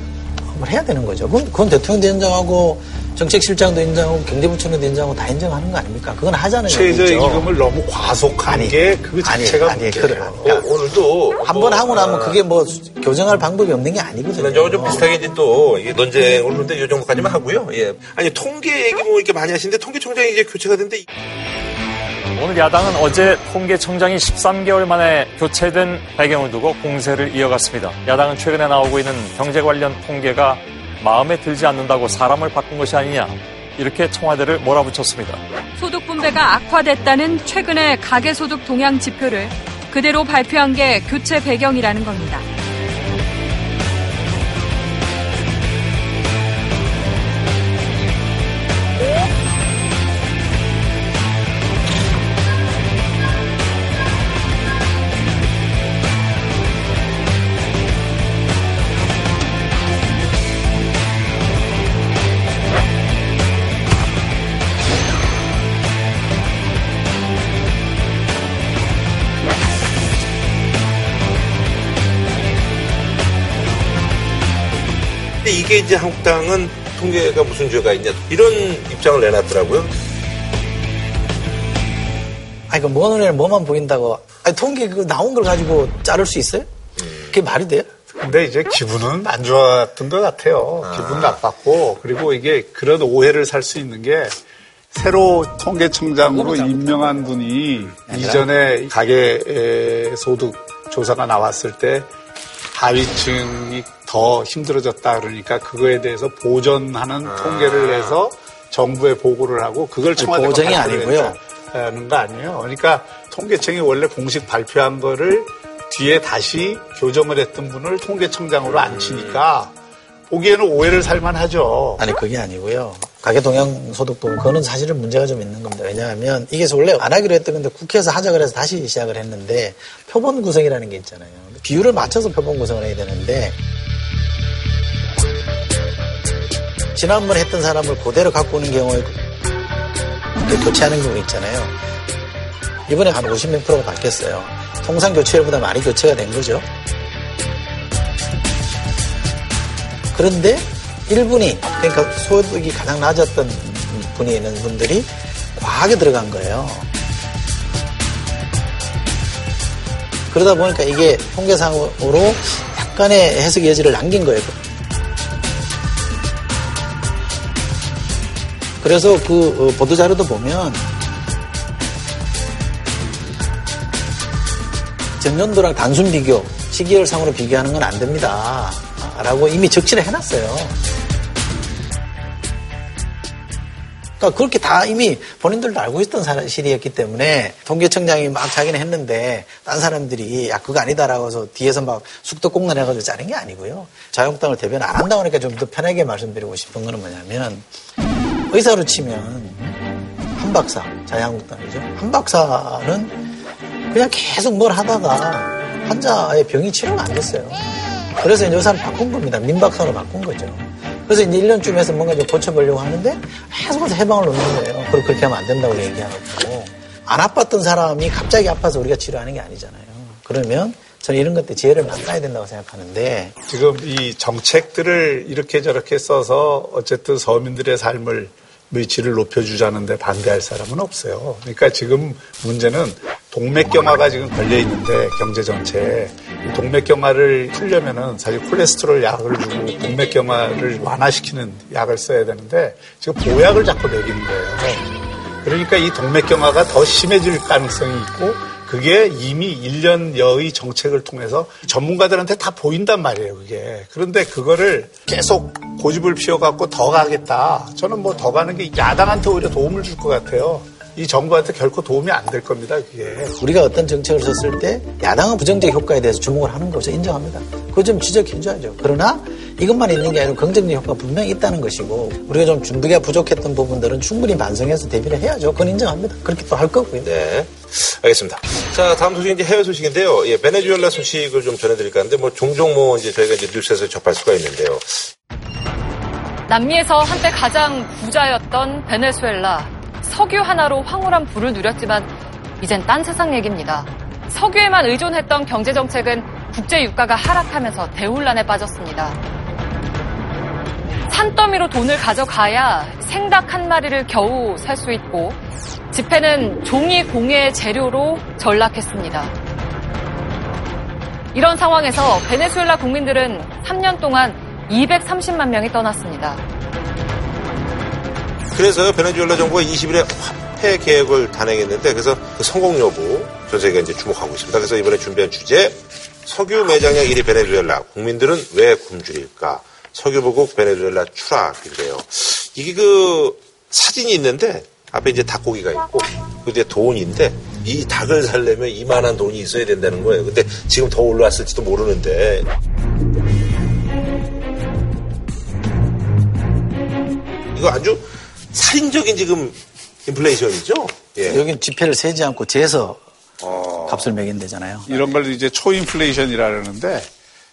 D: 을 해야 되는 거죠. 그건, 그건 대통령도 인정하고 정책실장도 인정하고 경제부총리도 인정하고 다 인정하는 거 아닙니까? 그건 하자는 얘기죠.
C: 최저임금을 너무 과속한
D: 아니,
C: 게그
D: 아니,
C: 자체가
D: 아니,
C: 문제예요.
D: 그래.
A: 어, 오늘도
D: 한번 하고 나면 그게 뭐 교정할 방법이 없는 게 아니거든요.
A: 지난주하고 좀 비슷하게 이제 또 이게 논쟁을 하는데 이 정도까지만 하고요. 예. 아니 통계 얘기 뭐 이렇게 많이 하시는데 통계청장이 이제 교체가 됐는데
N: 오늘 야당은 어제 통계청장이 13개월 만에 교체된 배경을 두고 공세를 이어갔습니다. 야당은 최근에 나오고 있는 경제 관련 통계가 마음에 들지 않는다고 사람을 바꾼 것이 아니냐 이렇게 청와대를 몰아붙였습니다.
L: 소득 분배가 악화됐다는 최근의 가계소득 동향 지표를 그대로 발표한 게 교체 배경이라는 겁니다.
A: 이게 이제 한국당은 통계가 무슨 죄가 있냐 이런 입장을 내놨더라고요.
D: 아니, 그, 뭐 눈에 뭐만 보인다고. 아니, 통계 그 나온 걸 가지고 자를 수 있어요? 그게 말이 돼요?
C: 근데 이제 기분은 안 좋았던 것 같아요. 기분 나빴고 그리고 이게 그런 오해를 살 수 있는 게 새로 통계청장으로 임명한 분이 이전에 가계 소득 조사가 나왔을 때 하위층이 더 힘들어졌다 그러니까 그거에 대해서 보전하는 통계를 내서 정부에 보고를 하고 그걸 청와대가
D: 보정이 아니고요.
C: 했다는 거 아니에요. 그러니까 통계청이 원래 공식 발표한 거를 뒤에 다시 교정을 했던 분을 통계청장으로 앉히니까 보기에는 오해를 살만하죠.
D: 아니 그게 아니고요. 가계동양 소득도 그거는 사실은 문제가 좀 있는 겁니다. 왜냐하면 이게 원래 안 하기로 했던 건데 국회에서 하자 그래서 다시 시작을 했는데 표본 구성이라는 게 있잖아요. 비율을 맞춰서 표본 구성을 해야 되는데 지난번에 했던 사람을 그대로 갖고 오는 경우에 또 교체하는 경우 있잖아요. 이번에 한 50몇 프로가 바뀌었어요. 통상 교체율보다 많이 교체가 된 거죠. 그런데 일분이 그러니까 소득이 가장 낮았던 분이 있는 분들이 과하게 들어간 거예요. 그러다 보니까 이게 통계상으로 약간의 해석 여지를 남긴 거예요. 그래서 그 어, 보도자료도 보면 전년도랑 단순 비교, 시기열 상으로 비교하는 건 안 됩니다. 라고 이미 적시를 해놨어요. 그러니까 그렇게 다 이미 본인들도 알고 있던 사실이었기 때문에 통계청장이 막 자기는 했는데 딴 사람들이 야 그거 아니다라고 해서 뒤에서 막 숙도 꽁나해가지고 자른 게 아니고요. 자영당을 대변 안 한다고 하니까 좀 더 편하게 말씀드리고 싶은 거는 뭐냐면 의사로 치면 한 박사 자유한국당이죠. 한 박사는 그냥 계속 뭘 하다가 환자의 병이 치료가 안 됐어요. 그래서 이제 의사를 바꾼 겁니다. 민박사로 바꾼 거죠. 그래서 이제 1년쯤 해서 뭔가 좀 고쳐보려고 하는데 계속해서 해방을 놓는 거예요. 그리고 그렇게 하면 안 된다고 얘기하고. 안 아팠던 사람이 갑자기 아파서 우리가 치료하는 게 아니잖아요. 그러면 저는 이런 것들 지혜를 만나야 된다고 생각하는데
C: 지금 이 정책들을 이렇게 저렇게 써서 어쨌든 서민들의 삶을 의치를 높여주자는데 반대할 사람은 없어요. 그러니까 지금 문제는 동맥경화가 지금 걸려 있는데 경제 전체에 동맥경화를 풀려면은 사실 콜레스테롤 약을 주고 동맥경화를 완화시키는 약을 써야 되는데 지금 보약을 자꾸 내기는 거예요. 그러니까 이 동맥경화가 더 심해질 가능성이 있고 그게 이미 1년여의 정책을 통해서 전문가들한테 다 보인단 말이에요, 그게. 그런데 그거를 계속 고집을 피워갖고 더 가겠다. 저는 뭐 더 가는 게 야당한테 오히려 도움을 줄 것 같아요. 이 정부한테 결코 도움이 안 될 겁니다, 그게.
D: 우리가 어떤 정책을 썼을 때 야당은 부정적 효과에 대해서 주목을 하는 것을 인정합니다. 그거 좀 지적해 줘야죠. 그러나 이것만 있는 게 아니라 긍정적 효과가 분명히 있다는 것이고 우리가 좀 준비가 부족했던 부분들은 충분히 반성해서 대비를 해야죠. 그건 인정합니다. 그렇게 또 할 거고요.
A: 네. 알겠습니다. 자, 다음 소식은 이제 해외 소식인데요. 예, 베네수엘라 소식을 좀 전해드릴까 하는데, 뭐, 종종 뭐, 이제 저희가 이제 뉴스에서 접할 수가 있는데요.
L: 남미에서 한때 가장 부자였던 베네수엘라. 석유 하나로 황홀한 부를 누렸지만, 이젠 딴 세상 얘기입니다. 석유에만 의존했던 경제 정책은 국제 유가가 하락하면서 대혼란에 빠졌습니다. 산더미로 돈을 가져가야 생닭 한 마리를 겨우 살 수 있고 집회는 종이 공예 재료로 전락했습니다. 이런 상황에서 베네수엘라 국민들은 3년 동안 230만 명이 떠났습니다.
A: 그래서 베네수엘라 정부가 20일에 화폐 계획을 단행했는데 그래서 그 성공 여부 전 세계가 이제 주목하고 있습니다. 그래서 이번에 준비한 주제 석유 매장량 1위 베네수엘라 국민들은 왜 굶주릴까? 석유 보국 베네수엘라 추락인데요. 이게 그 사진이 있는데 앞에 이제 닭고기가 있고 그 뒤에 돈인데 이 닭을 살려면 이만한 돈이 있어야 된다는 거예요. 근데 지금 더 올라왔을지도 모르는데 이거 아주 살인적인 지금 인플레이션이죠. 예.
D: 여긴 지폐를 세지 않고 재서 값을 매긴대잖아요.
C: 이런 걸 이제 초인플레이션이라 그러는데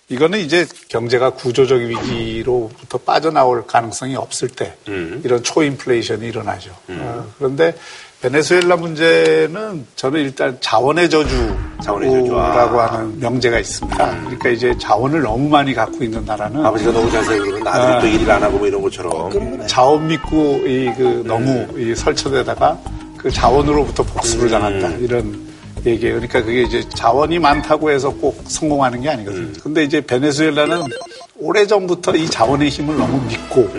C: 이거는 이제 경제가 구조적 위기로부터 빠져나올 가능성이 없을 때 이런 초인플레이션이 일어나죠. 어, 그런데 베네수엘라 문제는 저는 일단 자원의 저주라고 하는 명제가 있습니다. 그러니까 이제 자원을 너무 많이 갖고 있는 나라는
A: 아버지가 너무 잘 살고 그러면 나들이 또 일을 안 하고 뭐 이런 것처럼.
C: 자원 믿고 이 그 너무 이 설쳐대다가 그 자원으로부터 복수를 당한다. 이런 얘기예요. 그러니까 그게 이제 자원이 많다고 해서 꼭 성공하는 게 아니거든요. 근데 이제 베네수엘라는 오래전부터 이 자원의 힘을 너무 믿고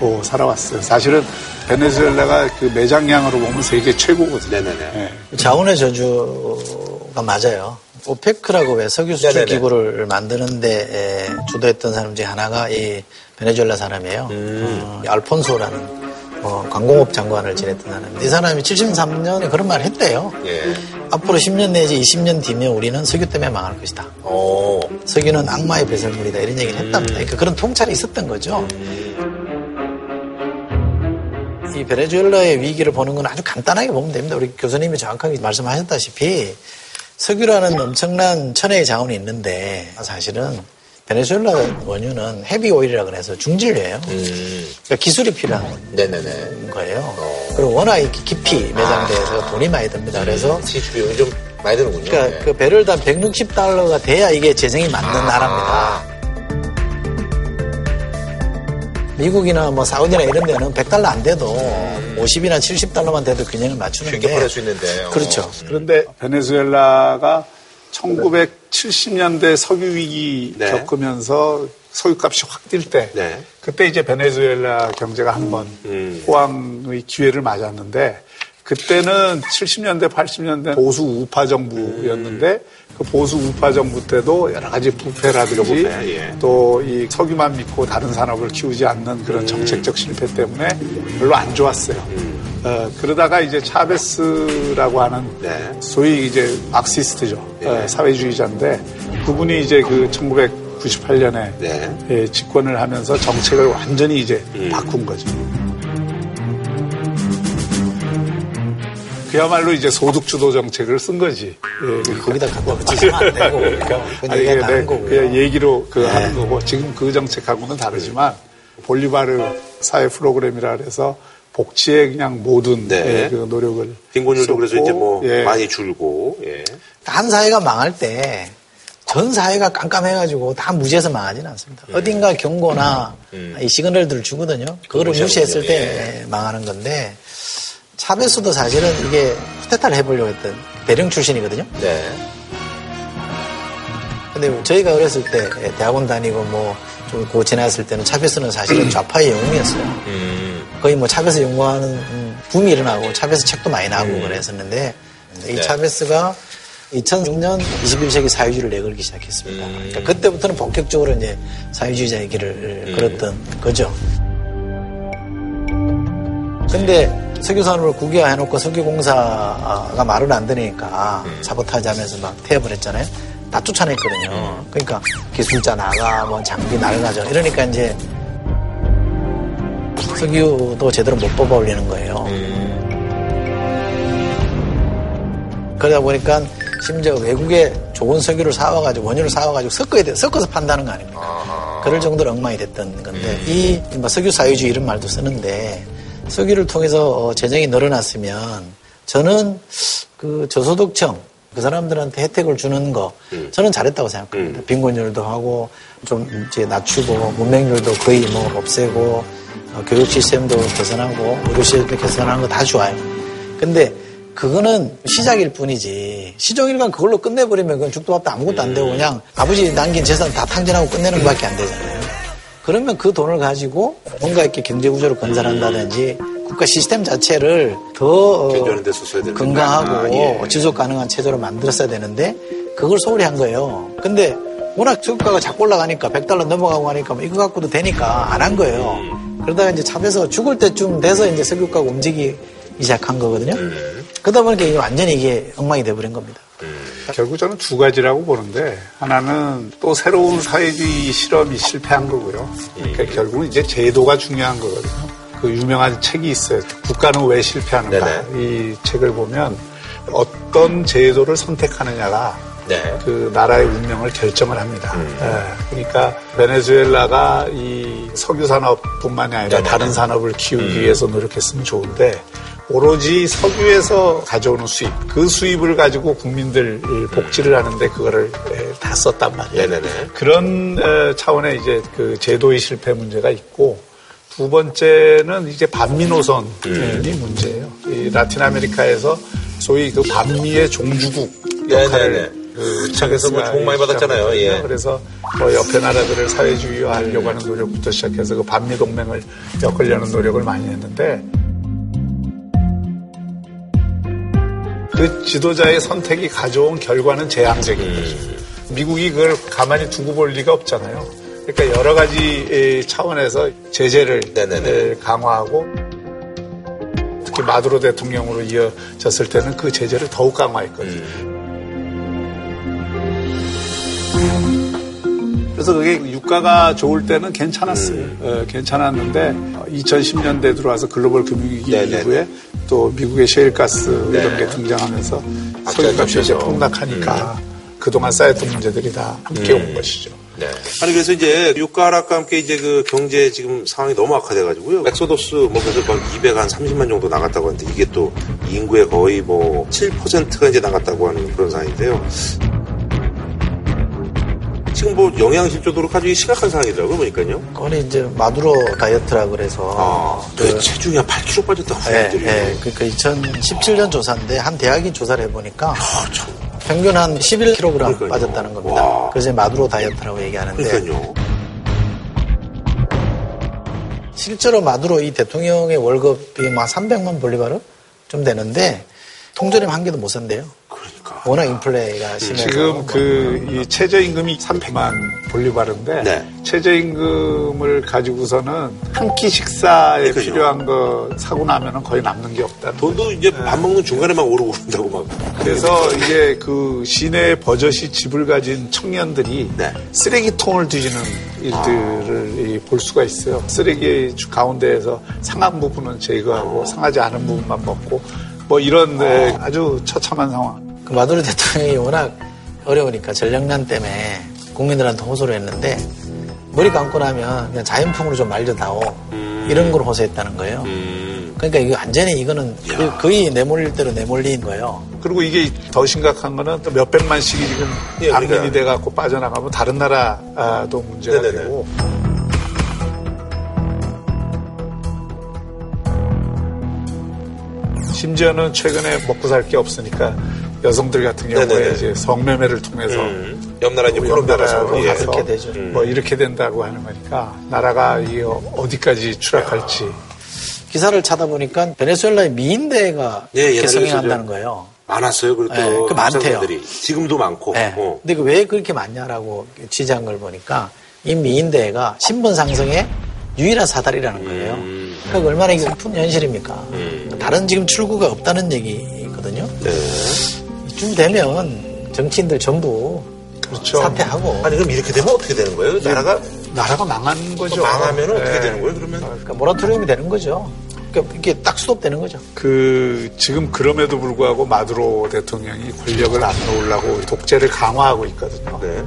C: 어, 살아왔어요. 사실은 베네수엘라가 그 매장량으로 보면 세계 최고거든요.
A: 네네 네.
D: 자원의 저주가 맞아요. 오페크라고 왜 석유 수출
A: 네네네.
D: 기구를 만드는데 주도했던 사람 중에 하나가 이 베네수엘라 사람이에요.
A: 음.
D: 어, 알폰소라는 어, 관공업 장관을 지냈던 사람인데 이 사람이 73년에 그런 말을 했대요.
A: 예.
D: 앞으로 10년 내지 20년 뒤면 우리는 석유 때문에 망할 것이다.
A: 어.
D: 석유는 악마의 배설물이다 이런 얘기를 했답니다. 그러니까 그런 통찰이 있었던 거죠. 이 베네수엘라의 위기를 보는 건 아주 간단하게 보면 됩니다. 우리 교수님이 정확하게 말씀하셨다시피 석유라는 엄청난 천혜의 자원이 있는데 사실은 베네수엘라 원유는 헤비 오일이라 그래서 중진료예요. 그러니까 기술이 필요한
A: 네네네.
D: 거예요. 그리고 워낙 이렇게 깊이 매장돼서 돈이 많이 듭니다. 그래서
A: 수입 비용이 좀 많이 드는군요.
D: 그러니까
A: 예.
D: 그 배럴당 160달러가 돼야 이게 재정이 맞는 나라입니다. 미국이나 뭐 사우디나 이런 데는 100달러 안 돼도 50이나 70달러만 돼도 균형을 맞추는데
A: 쉽게 보낼 수 있는데. 어.
D: 그렇죠.
C: 그런데 베네수엘라가 1970년대 석유 위기
A: 네.
C: 겪으면서 석유값이 확 뛸 때
A: 네.
C: 그때 이제 베네수엘라 경제가 한번
A: 음.
C: 호황의 기회를 맞았는데 그때는 70년대 80년대 보수 우파 정부였는데 그 보수 우파 정부 때도 여러 가지 부패라든지
A: 부패, 예.
C: 또이 석유만 믿고 다른 산업을 키우지 않는 그런 정책적 실패 때문에 별로 안 좋았어요. 어, 그러다가 이제 차베스라고 하는 소위 이제 막시스트죠. 어, 사회주의자인데 그분이 이제 그 1998년에 예, 집권을 하면서 정책을 완전히 이제 바꾼 거죠. 그야말로 이제 소득 주도 정책을 쓴 거지. 예,
D: 거기다 갖다 붙이시면 안 되고. 그냥
C: 아니,
D: 얘기가
C: 이게
D: 다른
C: 내-
D: 거고요.
C: 그냥 얘기로 그
D: 네.
C: 하는 거고 지금 그 정책하고는 다르지만 볼리바르 사회 프로그램이라 그래서 복지에 그냥 모든
A: 네.
C: 예, 그 노력을
A: 빈곤율도 그래서 이제 뭐
C: 예.
A: 많이 줄고 예.
D: 한 사회가 망할 때 전 사회가 깜깜해가지고 다 무시해서 망하지는 않습니다. 어딘가 경고나 이 시그널들을 주거든요. 그거를. 무시했을 때 망하는 건데 차베스도 사실은 이게 쿠데타를 해보려고 했던 대령 출신이거든요.
A: 네.
D: 근데 저희가 어렸을 때 대학원 다니고 뭐 좀 고 지났을 때는 차베스는 사실은 좌파의 영웅이었어요.
A: 음.
D: 거의 뭐 차베스 연구하는 음, 붐이 일어나고 차베스 책도 많이 나오고 그랬었는데 이
A: 네.
D: 차베스가 2006년 21세기 사회주의를 내걸기 시작했습니다. 그러니까 그때부터는 본격적으로 이제 사회주의자의 길을 걸었던 거죠. 근데 석유산업을 국유화해놓고 석유공사가 말을 안 들으니까 사보타지 하면서 막 태업을 했잖아요. 다 쫓아냈거든요. 그러니까 기술자 나가, 뭐 장비 낡아져. 이러니까 이제 석유도 제대로 못 뽑아 올리는 거예요. 그러다 보니까 심지어 외국에 좋은 석유를 사와가지고 원유를 사와가지고 섞어야 돼. 섞어서 판다는 거 아닙니까? 그럴 정도로 엉망이 됐던 건데 이뭐 석유 사회주의 이런 말도 쓰는데 석유를 통해서 어, 재정이 늘어났으면 저는 그 저소득층 그 사람들한테 혜택을 주는 거 저는 잘했다고 생각합니다. 빈곤율도 하고 좀 이제 낮추고 문맹률도 거의 뭐 없애고 어, 교육 시스템도 개선하고 의료 시스템도 개선하는 거 다 좋아요. 근데 그거는 시작일 뿐이지 시종일관 그걸로 끝내버리면 그건 죽도 밥도 아무것도 안 되고 그냥 아버지 남긴 재산 다 탕진하고 끝내는 것밖에 안 되잖아요. 그러면 그 돈을 가지고 뭔가 이렇게 경제 구조를 건설한다든지 국가 시스템 자체를 더 어, 건강하고
A: 아, 예.
D: 지속 가능한 체제로 만들었어야 되는데 그걸 소홀히 한 거예요. 근데 워낙 주가가 자꾸 올라가니까 100달러 넘어가고 하니까 뭐 이거 갖고도 되니까 안 한 거예요. 그러다가 이제 차에서 죽을 때쯤 돼서 이제 석유가가 움직이기 시작한 거거든요. 그러다 보니까 이게 완전히 이게 엉망이 돼버린 겁니다.
C: 결국 저는 두 가지라고 보는데 하나는 또 새로운 사회주의 실험이 실패한 거고요. 그러니까 결국은 이제 제도가 중요한 거거든요. 그 유명한 책이 있어요. 국가는 왜 실패하는가. 이 책을 보면 어떤 제도를 선택하느냐가
A: 네.
C: 그 나라의 운명을 결정을 합니다. 예, 그러니까 베네수엘라가 이 석유 산업뿐만이 아니라 다른 산업을 키우기 위해서 노력했으면 좋은데 오로지 석유에서 가져오는 수입, 그 수입을 가지고 국민들 복지를 하는데 그거를 에, 다 썼단 말이에요.
A: 네네네.
C: 그런 에, 차원의 이제 그 제도의 실패 문제가 있고 두 번째는 이제 반미 노선이 문제예요. 이 라틴 아메리카에서 소위 그 반미의 종주국 역할을
A: 네네네. 그 창에서 뭐 주목 많이 받았잖아요. 예.
C: 그래서 뭐 옆에 나라들을 사회주의화하려고 하는 노력부터 시작해서 그 반미 동맹을 엮으려는 노력을 많이 했는데 그 지도자의 선택이 가져온 결과는 재앙적인 거죠. 미국이 그걸 가만히 두고 볼 리가 없잖아요. 그러니까 여러 가지 차원에서 제재를 에, 강화하고 특히 마두로 대통령으로 이어졌을 때는 그 제재를 더욱 강화했거든요. 그래서 그게 유가가 좋을 때는 괜찮았어요. 어, 괜찮았는데 2010년대 들어와서 글로벌 금융위기 이후에 또 미국의 셰일가스 이런 게 등장하면서 석유값이 이제 폭락하니까 그동안 쌓였던 문제들이 다 함께 온 것이죠.
A: 네. 아니 그래서 이제 유가 하락과 함께 이제 그 경제 지금 상황이 너무 악화돼가지고요. 엑소더스 뭐 그래서 막 230만 정도 나갔다고 하는데 이게 또 인구의 거의 뭐 7%가 이제 나갔다고 하는 그런 상황인데요. 지금 뭐 영양실조도로 아주 심각한 상황이더라고요, 보니까요.
D: 그건 이제 마두로 다이어트라 그래서
A: 아, 그 체중이 한 8kg 빠졌다고
D: 예,
A: 하더라고요.
D: 예. 그러니까 2017년 조사인데 한 대학이 조사를 해보니까 평균 한 11kg 빠졌다는 겁니다. 그래서 마두로 다이어트라고 얘기하는데
A: 그러니까요.
D: 실제로 마두로 이 대통령의 월급이 막 300만 볼리바르 좀 되는데 통조림 한 개도 못 산대요. 워낙 인플레가 심해서
C: 지금 그 이 최저임금이 300만 볼리바르인데
A: 네.
C: 최저임금을 가지고서는 한 끼 식사에
A: 그죠.
C: 필요한 거 사고 나면은 거의 남는 게 없다.
A: 돈도 이제 밥 먹는 중간에만 오르고 그런다고 막.
C: 그래서 이게 그 시내 버젓이 집을 가진 청년들이
A: 네.
C: 쓰레기통을 뒤지는 일들을 이볼 수가 있어요. 쓰레기 주- 가운데에서 상한 부분은 제거하고 상하지 않은 부분만 먹고 뭐 이런 네, 아주 처참한 상황.
D: 그 마두로 대통령이 워낙 어려우니까 전력난 때문에 국민들한테 호소를 했는데 머리 감고 나면 그냥 자연풍으로 좀 말려다오 이런 걸 호소했다는 거예요. 그러니까 이거 완전히 이거는 그- 거의 내몰릴 대로 내몰린 거예요.
C: 그리고 이게 더 심각한 거는 또 몇백만씩이 지금
A: 예, 그러니까.
C: 돼갖고 빠져나가면 다른 나라도 문제가
A: 네네네.
C: 되고. 심지어는 최근에 먹고 살 게 없으니까 여성들 같은 경우에
A: 네네네.
C: 이제 성매매를 통해서
A: 음. 옆 나라 이제
C: 뭐
A: 콜롬비아 가서
C: 옆나라로
A: 예.
C: 가서
D: 그렇게 되죠.
C: 뭐 이렇게 된다고 하는 거니까 나라가 이게 어디까지 추락할지
D: 기사를 찾아보니까 베네수엘라의 미인대가
A: 예, 옛날에
D: 개성이. 난다는 거예요.
A: 많았어요. 그리고
D: 네, 그 많대요.
A: 지금도 많고.
D: 네.
A: 어.
D: 근데 그왜 그렇게 많냐라고 취재한 걸 보니까 이 미인대가 신분 상승의 유일한 사다리라는 거예요.
A: 음.
D: 그러니까 얼마나 이게 슬픈 현실입니까? 다른 지금 출구가 없다는 얘기거든요.
A: 네.
D: 이쯤 되면 정치인들 전부
C: 그렇죠.
D: 사퇴하고
A: 아니 그럼 이렇게 되면 어떻게 되는 거예요? 나라가
C: 나라가 망한 거죠.
A: 망하면 어떻게
C: 네.
A: 되는 거예요? 그러면
D: 그러니까 모라토리움이 되는 거죠. 그러니까 이게 딱 수독되는 거죠.
C: 그 지금 그럼에도 불구하고 마두로 대통령이 권력을 안 놓으려고 독재를 강화하고 있거든요.
A: 네.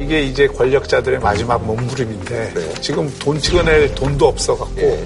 C: 이게 이제 권력자들의 마지막 몸부림인데
A: 네.
C: 지금 돈 찍어낼 돈도 없어갖고
A: 네.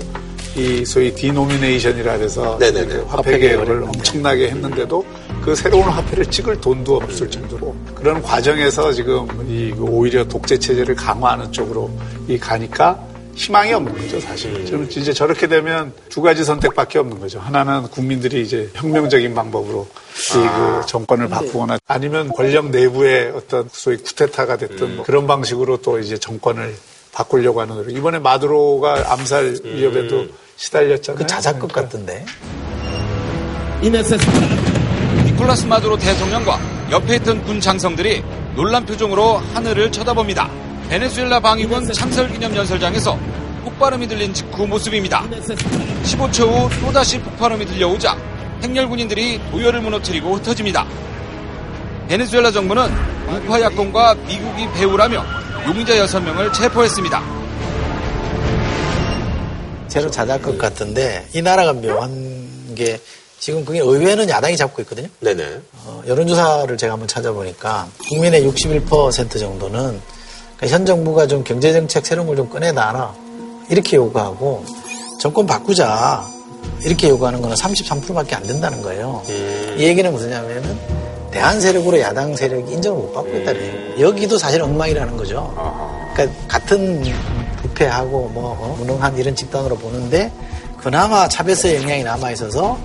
C: 이 소위 디노미네이션이라 해서
A: 네네네.
C: 그 화폐 개혁을 엄청나게 했는데도 그 새로운 화폐를 찍을 돈도 없을 정도로 그런 과정에서 지금 이 오히려 독재 체제를 강화하는 쪽으로 이 가니까 희망이 없는 거죠, 사실. 좀 이제 저렇게 되면 두 가지 선택밖에 없는 거죠. 하나는 국민들이 이제 혁명적인 방법으로 이그 정권을 바꾸거나 아니면 권력 내부의 어떤 소위 쿠데타가 됐든 뭐 그런 방식으로 또 이제 정권을 바꾸려고 하는 노력. 이번에 마두로가 암살 위협에도 시달렸잖아요.
D: 그 자작극
C: 그러니까.
D: 같던데.
O: 니콜라스 마두로 대통령과 옆에 있던 군 장성들이 놀란 표정으로 하늘을 쳐다봅니다. 베네수엘라 방위군 창설 기념 연설장에서 폭발음이 들린 직후 모습입니다. 15초 후 또다시 폭발음이 들려오자 행렬 군인들이 도열을 무너뜨리고 흩어집니다. 베네수엘라 정부는 우파 야권과 미국이 배우라며 용의자 6명을 체포했습니다.
D: 제로 자작극 같은데 이 나라가 묘한 게 지금 그게 의회는 야당이 잡고 있거든요.
A: 네네.
D: 어, 여론조사를 제가 한번 찾아보니까 국민의 61% 정도는 그러니까 현 정부가 좀 경제정책 새로운 걸 좀 꺼내놔라 이렇게 요구하고 정권 바꾸자 이렇게 요구하는 거는 33%밖에 안 된다는 거예요. 이 얘기는 무엇이냐면은 대한 세력으로 야당 세력이 인정을 못 받고 있다는 얘기예요. 여기도 사실 엉망이라는 거죠. 그러니까 같은 부패하고 뭐 어, 무능한 이런 집단으로 보는데 그나마 차별세 영향이 남아 있어서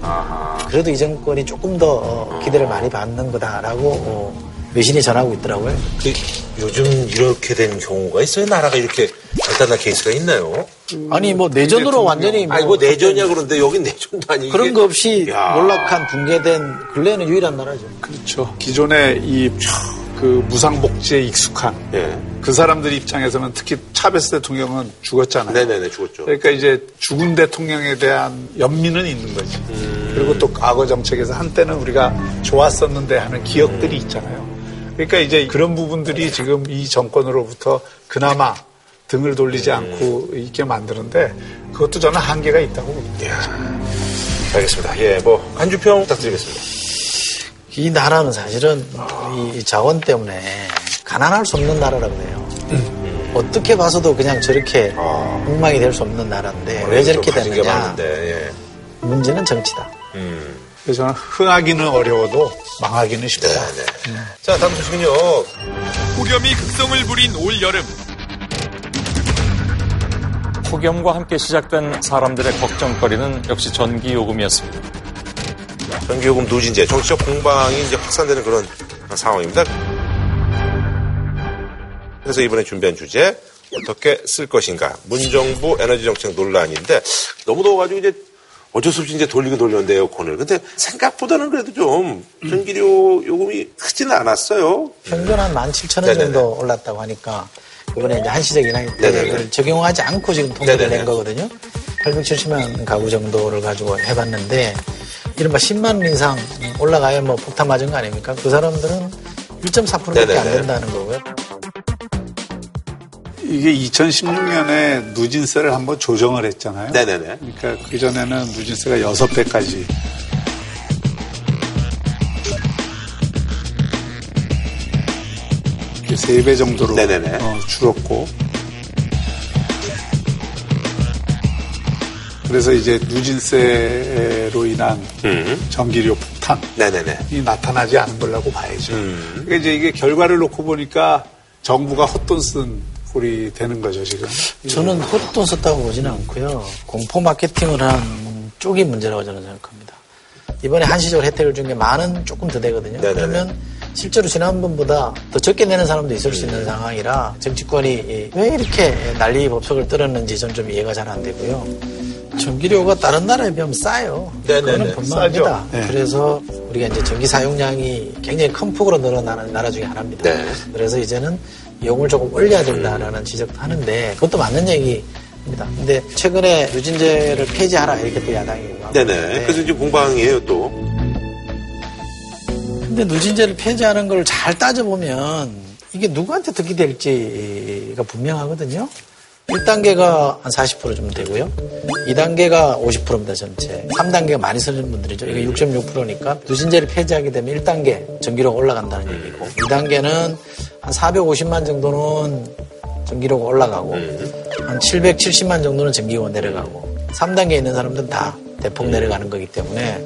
D: 그래도 이 정권이 조금 더 어, 기대를 많이 받는 거다라고 어, 외신이 전하고 있더라고요.
A: 그 요즘 이렇게 된 경우가 있어요? 나라가 이렇게 간단한 케이스가 있나요?
D: 아니 뭐 내전으로 완전히 뭐
A: 아니 뭐 내전이야 그런데 여긴 내전도 아니고
D: 그런 거 없이
A: 야.
D: 몰락한 붕괴된 근래는 유일한 나라죠.
C: 그렇죠. 기존의 이그 무상복지에 익숙한
A: 예.
C: 그 사람들 입장에서는 특히 차베스 대통령은 죽었잖아요.
A: 네네네 죽었죠.
C: 그러니까 이제 죽은 대통령에 대한 연민은 있는 거지. 그리고 또 과거 정책에서 한때는 우리가 좋았었는데 하는 기억들이 있잖아요. 그러니까 이제 그런 부분들이 지금 이 정권으로부터 그나마 등을 돌리지 않고 있게 만드는데 그것도 저는 한계가 있다고 봅니다.
A: 알겠습니다. 예, 뭐 한주평 부탁드리겠습니다.
D: 이 나라는 사실은 이 자원 때문에 가난할 수 없는 나라라고 해요. 어떻게 봐서도 그냥 저렇게 엉망이 될 수 없는 나라인데 왜 저렇게 됐느냐?
A: 많은데,
D: 문제는 정치다.
A: 예. 음.
C: 그래서 저는 흥하기는 어려워도 망하기는 쉽다.
A: 자, 다음 소식은요.
P: 폭염이 극성을 부린 올 여름.
N: 폭염과 함께 시작된 사람들의 걱정거리는 역시 전기요금이었습니다.
A: 전기요금 누진제, 정치적 공방이 이제 확산되는 그런 상황입니다. 그래서 이번에 준비한 주제, 어떻게 쓸 것인가. 문정부 에너지 정책 논란인데, 너무 더워가지고 이제 어쩔 수 없이 이제 돌리고 돌렸는데 에어컨을. 근데 생각보다는 그래도 좀 전기료 요금이 크지는 않았어요.
D: 평균 한 17,000원
A: 네네네.
D: 정도 올랐다고 하니까 이번에 이제 한시적 인하
A: 네네네.
D: 혜택을 적용하지 않고 지금 통계를. 낸 거거든요. 870만 가구 정도를 가지고 해봤는데 이른바 10만 원 이상 올라가야 뭐 폭탄 맞은 거 아닙니까? 그 사람들은 1.4%밖에 안. 된다는 거고요.
C: 이게 2016년에 누진세를 한번 조정을 했잖아요.
A: 네네네.
C: 그러니까 그전에는 누진세가 6배까지 3배 정도로 어, 줄었고 그래서 이제 누진세로 인한 전기료 폭탄이
A: 네네네.
C: 나타나지 않은 걸라고 봐야죠. 그러니까 이제 이게 결과를 놓고 보니까 정부가 헛돈 쓴 꼴이 되는 거죠, 지금.
D: 저는 헛돈 썼다고 보지는 않고요. 공포 마케팅을 한 쪽이 문제라고 저는 생각합니다. 이번에 한시적 혜택을 준게 만원 조금 더 되거든요.
A: 네네네.
D: 그러면 실제로 지난번보다 더 적게 내는 사람도 있을 수
A: 음.
D: 있는 상황이라 정치권이 왜 이렇게 난리 법석을 떨었는지 좀 이해가 잘 안 되고요. 전기료가 다른 나라에 비하면 싸요.
A: 네네네.
D: 분명합니다.
A: 싸죠. 네.
D: 그래서 우리가 이제 전기 사용량이 굉장히 큰 폭으로 늘어나는 나라 중에 하나입니다.
A: 네.
D: 그래서 이제는 요금을 조금 올려야 된다라는 지적도 하는데 그것도 맞는 얘기 입니다. 근데 최근에 유진제를 폐지하라 이렇게 또 야당이 요구하고
A: 네네. 그래서 이제 공방이에요, 또.
D: 근데 누진제를 폐지하는 걸 잘 따져보면 이게 누구한테 득이 될지가 분명하거든요. 1단계가 한 40% 정도 되고요. 2단계가 50%입니다, 전체. 3단계가 많이 쓰는 분들이죠. 이게 6.6%니까 누진제를 폐지하게 되면 1단계 전기료가 올라간다는 얘기고 2단계는 한 450만 정도는 전기료가 올라가고 한 770만 정도는 전기료가 내려가고 3단계에 있는 사람들은 다 대폭 내려가는 거기 때문에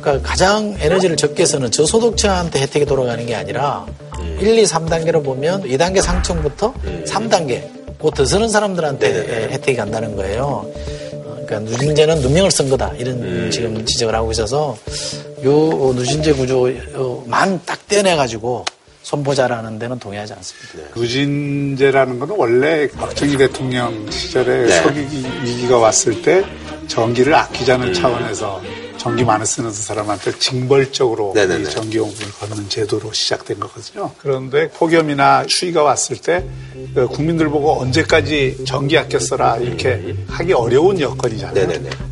D: 그러니까 가장 에너지를 적게 쓰는 저소득층한테 혜택이 돌아가는 게 아니라 1, 2, 3단계로 보면 2단계 상층부터 3단계 그더 쓰는 사람들한테 혜택이 간다는 거예요. 어, 그러니까 누진제는 누명을 쓴 거다 이런 지금 지적을 하고 있어서 요 누진제 구조만 딱 떼내가지고 손보자라는 데는 동의하지 않습니다.
C: 누진제라는 거는 원래 박정희 대통령 시절에
D: 네.
C: 석유 위기가 왔을 때 전기를 아끼자는 차원에서 전기 많이 쓰는 사람한테 징벌적으로 이 전기요금을 걷는 제도로 시작된 거거든요. 그런데 폭염이나 추위가 왔을 때 그 국민들 보고 언제까지 전기 아껴 써라 이렇게 하기 어려운 여건이잖아요.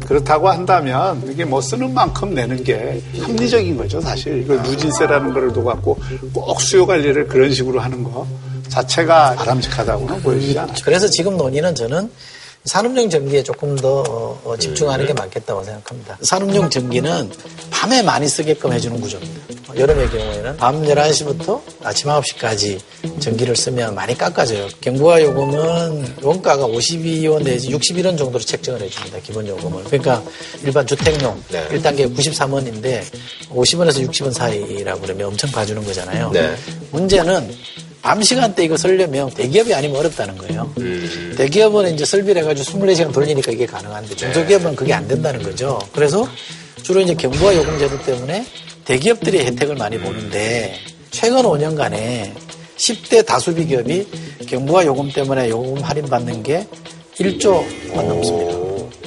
C: 그렇다고 한다면 이게 뭐 쓰는 만큼 내는 게 합리적인 거죠, 사실. 이거 누진세라는 거를 둬갖고 꼭 수요 관리를 그런 식으로 하는 거 자체가 바람직하다고는 보여지지 않아요.
D: 그래서 지금 논의는 저는 산업용 전기에 조금 더 어, 어, 집중하는 게 맞겠다고 생각합니다. 산업용 전기는 밤에 많이 쓰게끔 해주는 구조입니다. 여름의 경우에는 밤 11시부터 아침 9시까지 전기를 쓰면 많이 깎아져요. 경부화 요금은 원가가 52원 내지 61원 정도로 책정을 해줍니다. 기본 요금을. 그러니까 일반 주택용 1단계 93원인데 50원에서 60원 사이라고 그러면 엄청 봐주는 거잖아요.
A: 네.
D: 문제는 밤 시간대 이거 쓰려면 대기업이 아니면 어렵다는 거예요. 대기업은 이제 설비를 해가지고 24시간 돌리니까 이게 가능한데 중소기업은 그게 안 된다는 거죠. 그래서 주로 이제 경부화 요금 제도 때문에 대기업들이 혜택을 많이 보는데 최근 5년간에 10대 다수비 기업이 경부화 요금 때문에 요금 할인 받는 게 1조가 넘습니다.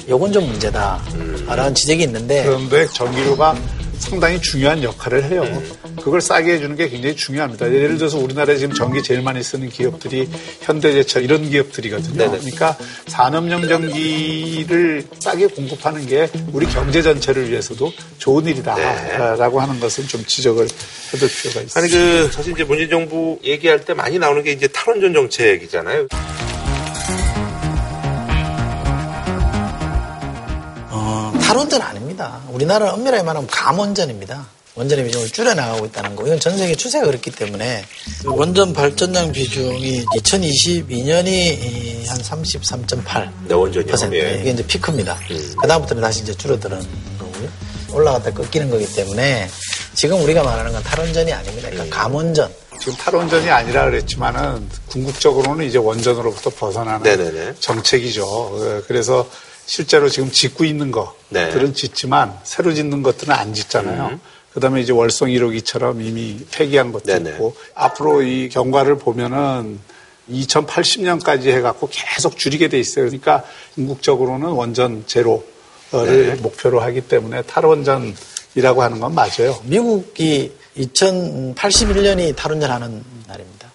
D: 요건 좀 문제다라는 지적이 있는데
C: 그런데 전기료가 상당히 중요한 역할을 해요. 그걸 싸게 해주는 게 굉장히 중요합니다. 예를 들어서 우리나라에 지금 전기 제일 많이 쓰는 기업들이 현대제철 이런 기업들이거든요. 그러니까 산업용 전기를 싸게 공급하는 게 우리 경제 전체를 위해서도 좋은 일이다라고 하는 것은 좀 지적을 해둘 필요가 있습니다.
A: 아니 그 사실 이제 문재인 정부 얘기할 때 많이 나오는 게 이제 탈원전 정책이잖아요.
D: 어, 탈원전 아닙니다. 우리나라는 엄밀하게 말하면 감원전입니다. 원전의 비중을 줄여나가고 있다는 거. 이건 전 세계 추세가 그렇기 때문에 원전 발전량 비중이 2022년이 한 33.8%.
A: 네, 원전이요. 예.
D: 이게 이제 피크입니다. 그 다음부터는 다시 이제 줄어드는 거고요. 올라갔다 꺾이는 거기 때문에 지금 우리가 말하는 건 탈원전이 아닙니다. 그러니까 감원전.
C: 지금 탈원전이 아니라 그랬지만은 궁극적으로는 이제 원전으로부터 벗어나는
A: 네네네.
C: 정책이죠. 어, 그래서 실제로 지금 짓고 있는 것들은
A: 네.
C: 짓지만 새로 짓는 것들은 안 짓잖아요.
A: 음.
C: 그다음에 이제 월성 1호기처럼 이미 폐기한 것도 있고 앞으로 이 경과를 보면은 2080년까지 해갖고 계속 줄이게 돼 있어요. 그러니까 궁극적으로는 원전 제로 네. 목표로 하기 때문에 탈원전이라고 하는 건 맞아요.
D: 미국이 2081년이 탈원전하는 날입니다.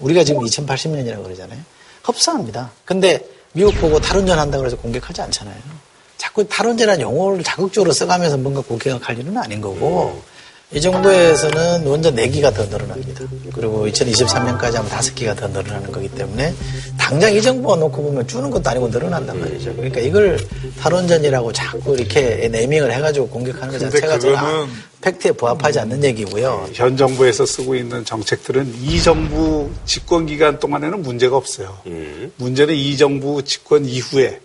D: 우리가 지금 2080년이라고 그러잖아요. 흡사합니다. 근데 미국 보고 탈원전 한다고 해서 공격하지 않잖아요. 자꾸 탈원전이라는 용어를 자극적으로 써가면서 뭔가 공격할 일은 아닌 거고 이 정도에서는 원전 4기가 더 늘어납니다. 그리고 2023년까지 하면 5기가 더 늘어나는 거기 때문에 당장 이 정부가 놓고 보면 주는 것도 아니고 늘어난단 말이죠. 그러니까 이걸 탈원전이라고 자꾸 이렇게 네이밍을 해가지고 공격하는 것 자체가 제가 팩트에 부합하지 않는 얘기고요.
C: 현 정부에서 쓰고 있는 정책들은 이 정부 집권 기간 동안에는 문제가 없어요. 문제는 이 정부 집권 이후에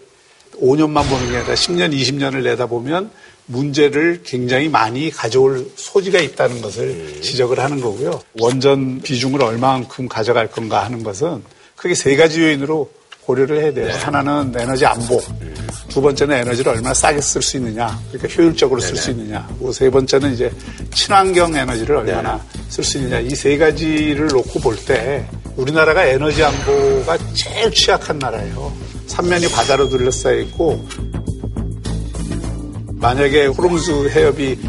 C: 5년만 보는 게 아니라 10년, 20년을 내다보면 문제를 굉장히 많이 가져올 소지가 있다는 것을 지적을 하는 거고요. 원전 비중을 얼마만큼 가져갈 건가 하는 것은 크게 세 가지 요인으로 고려를 해야 돼요. 하나는 에너지 안보, 두 번째는 에너지를 얼마나 싸게 쓸 수 있느냐, 그러니까 효율적으로 쓸 수 있느냐, 그리고 세 번째는 이제 친환경 에너지를 얼마나 쓸 수 있느냐 이 세 가지를 놓고 볼 때 우리나라가 에너지 안보가 제일 취약한 나라예요. 삼면이 바다로 둘러싸여 있고 만약에 호르무즈 해협이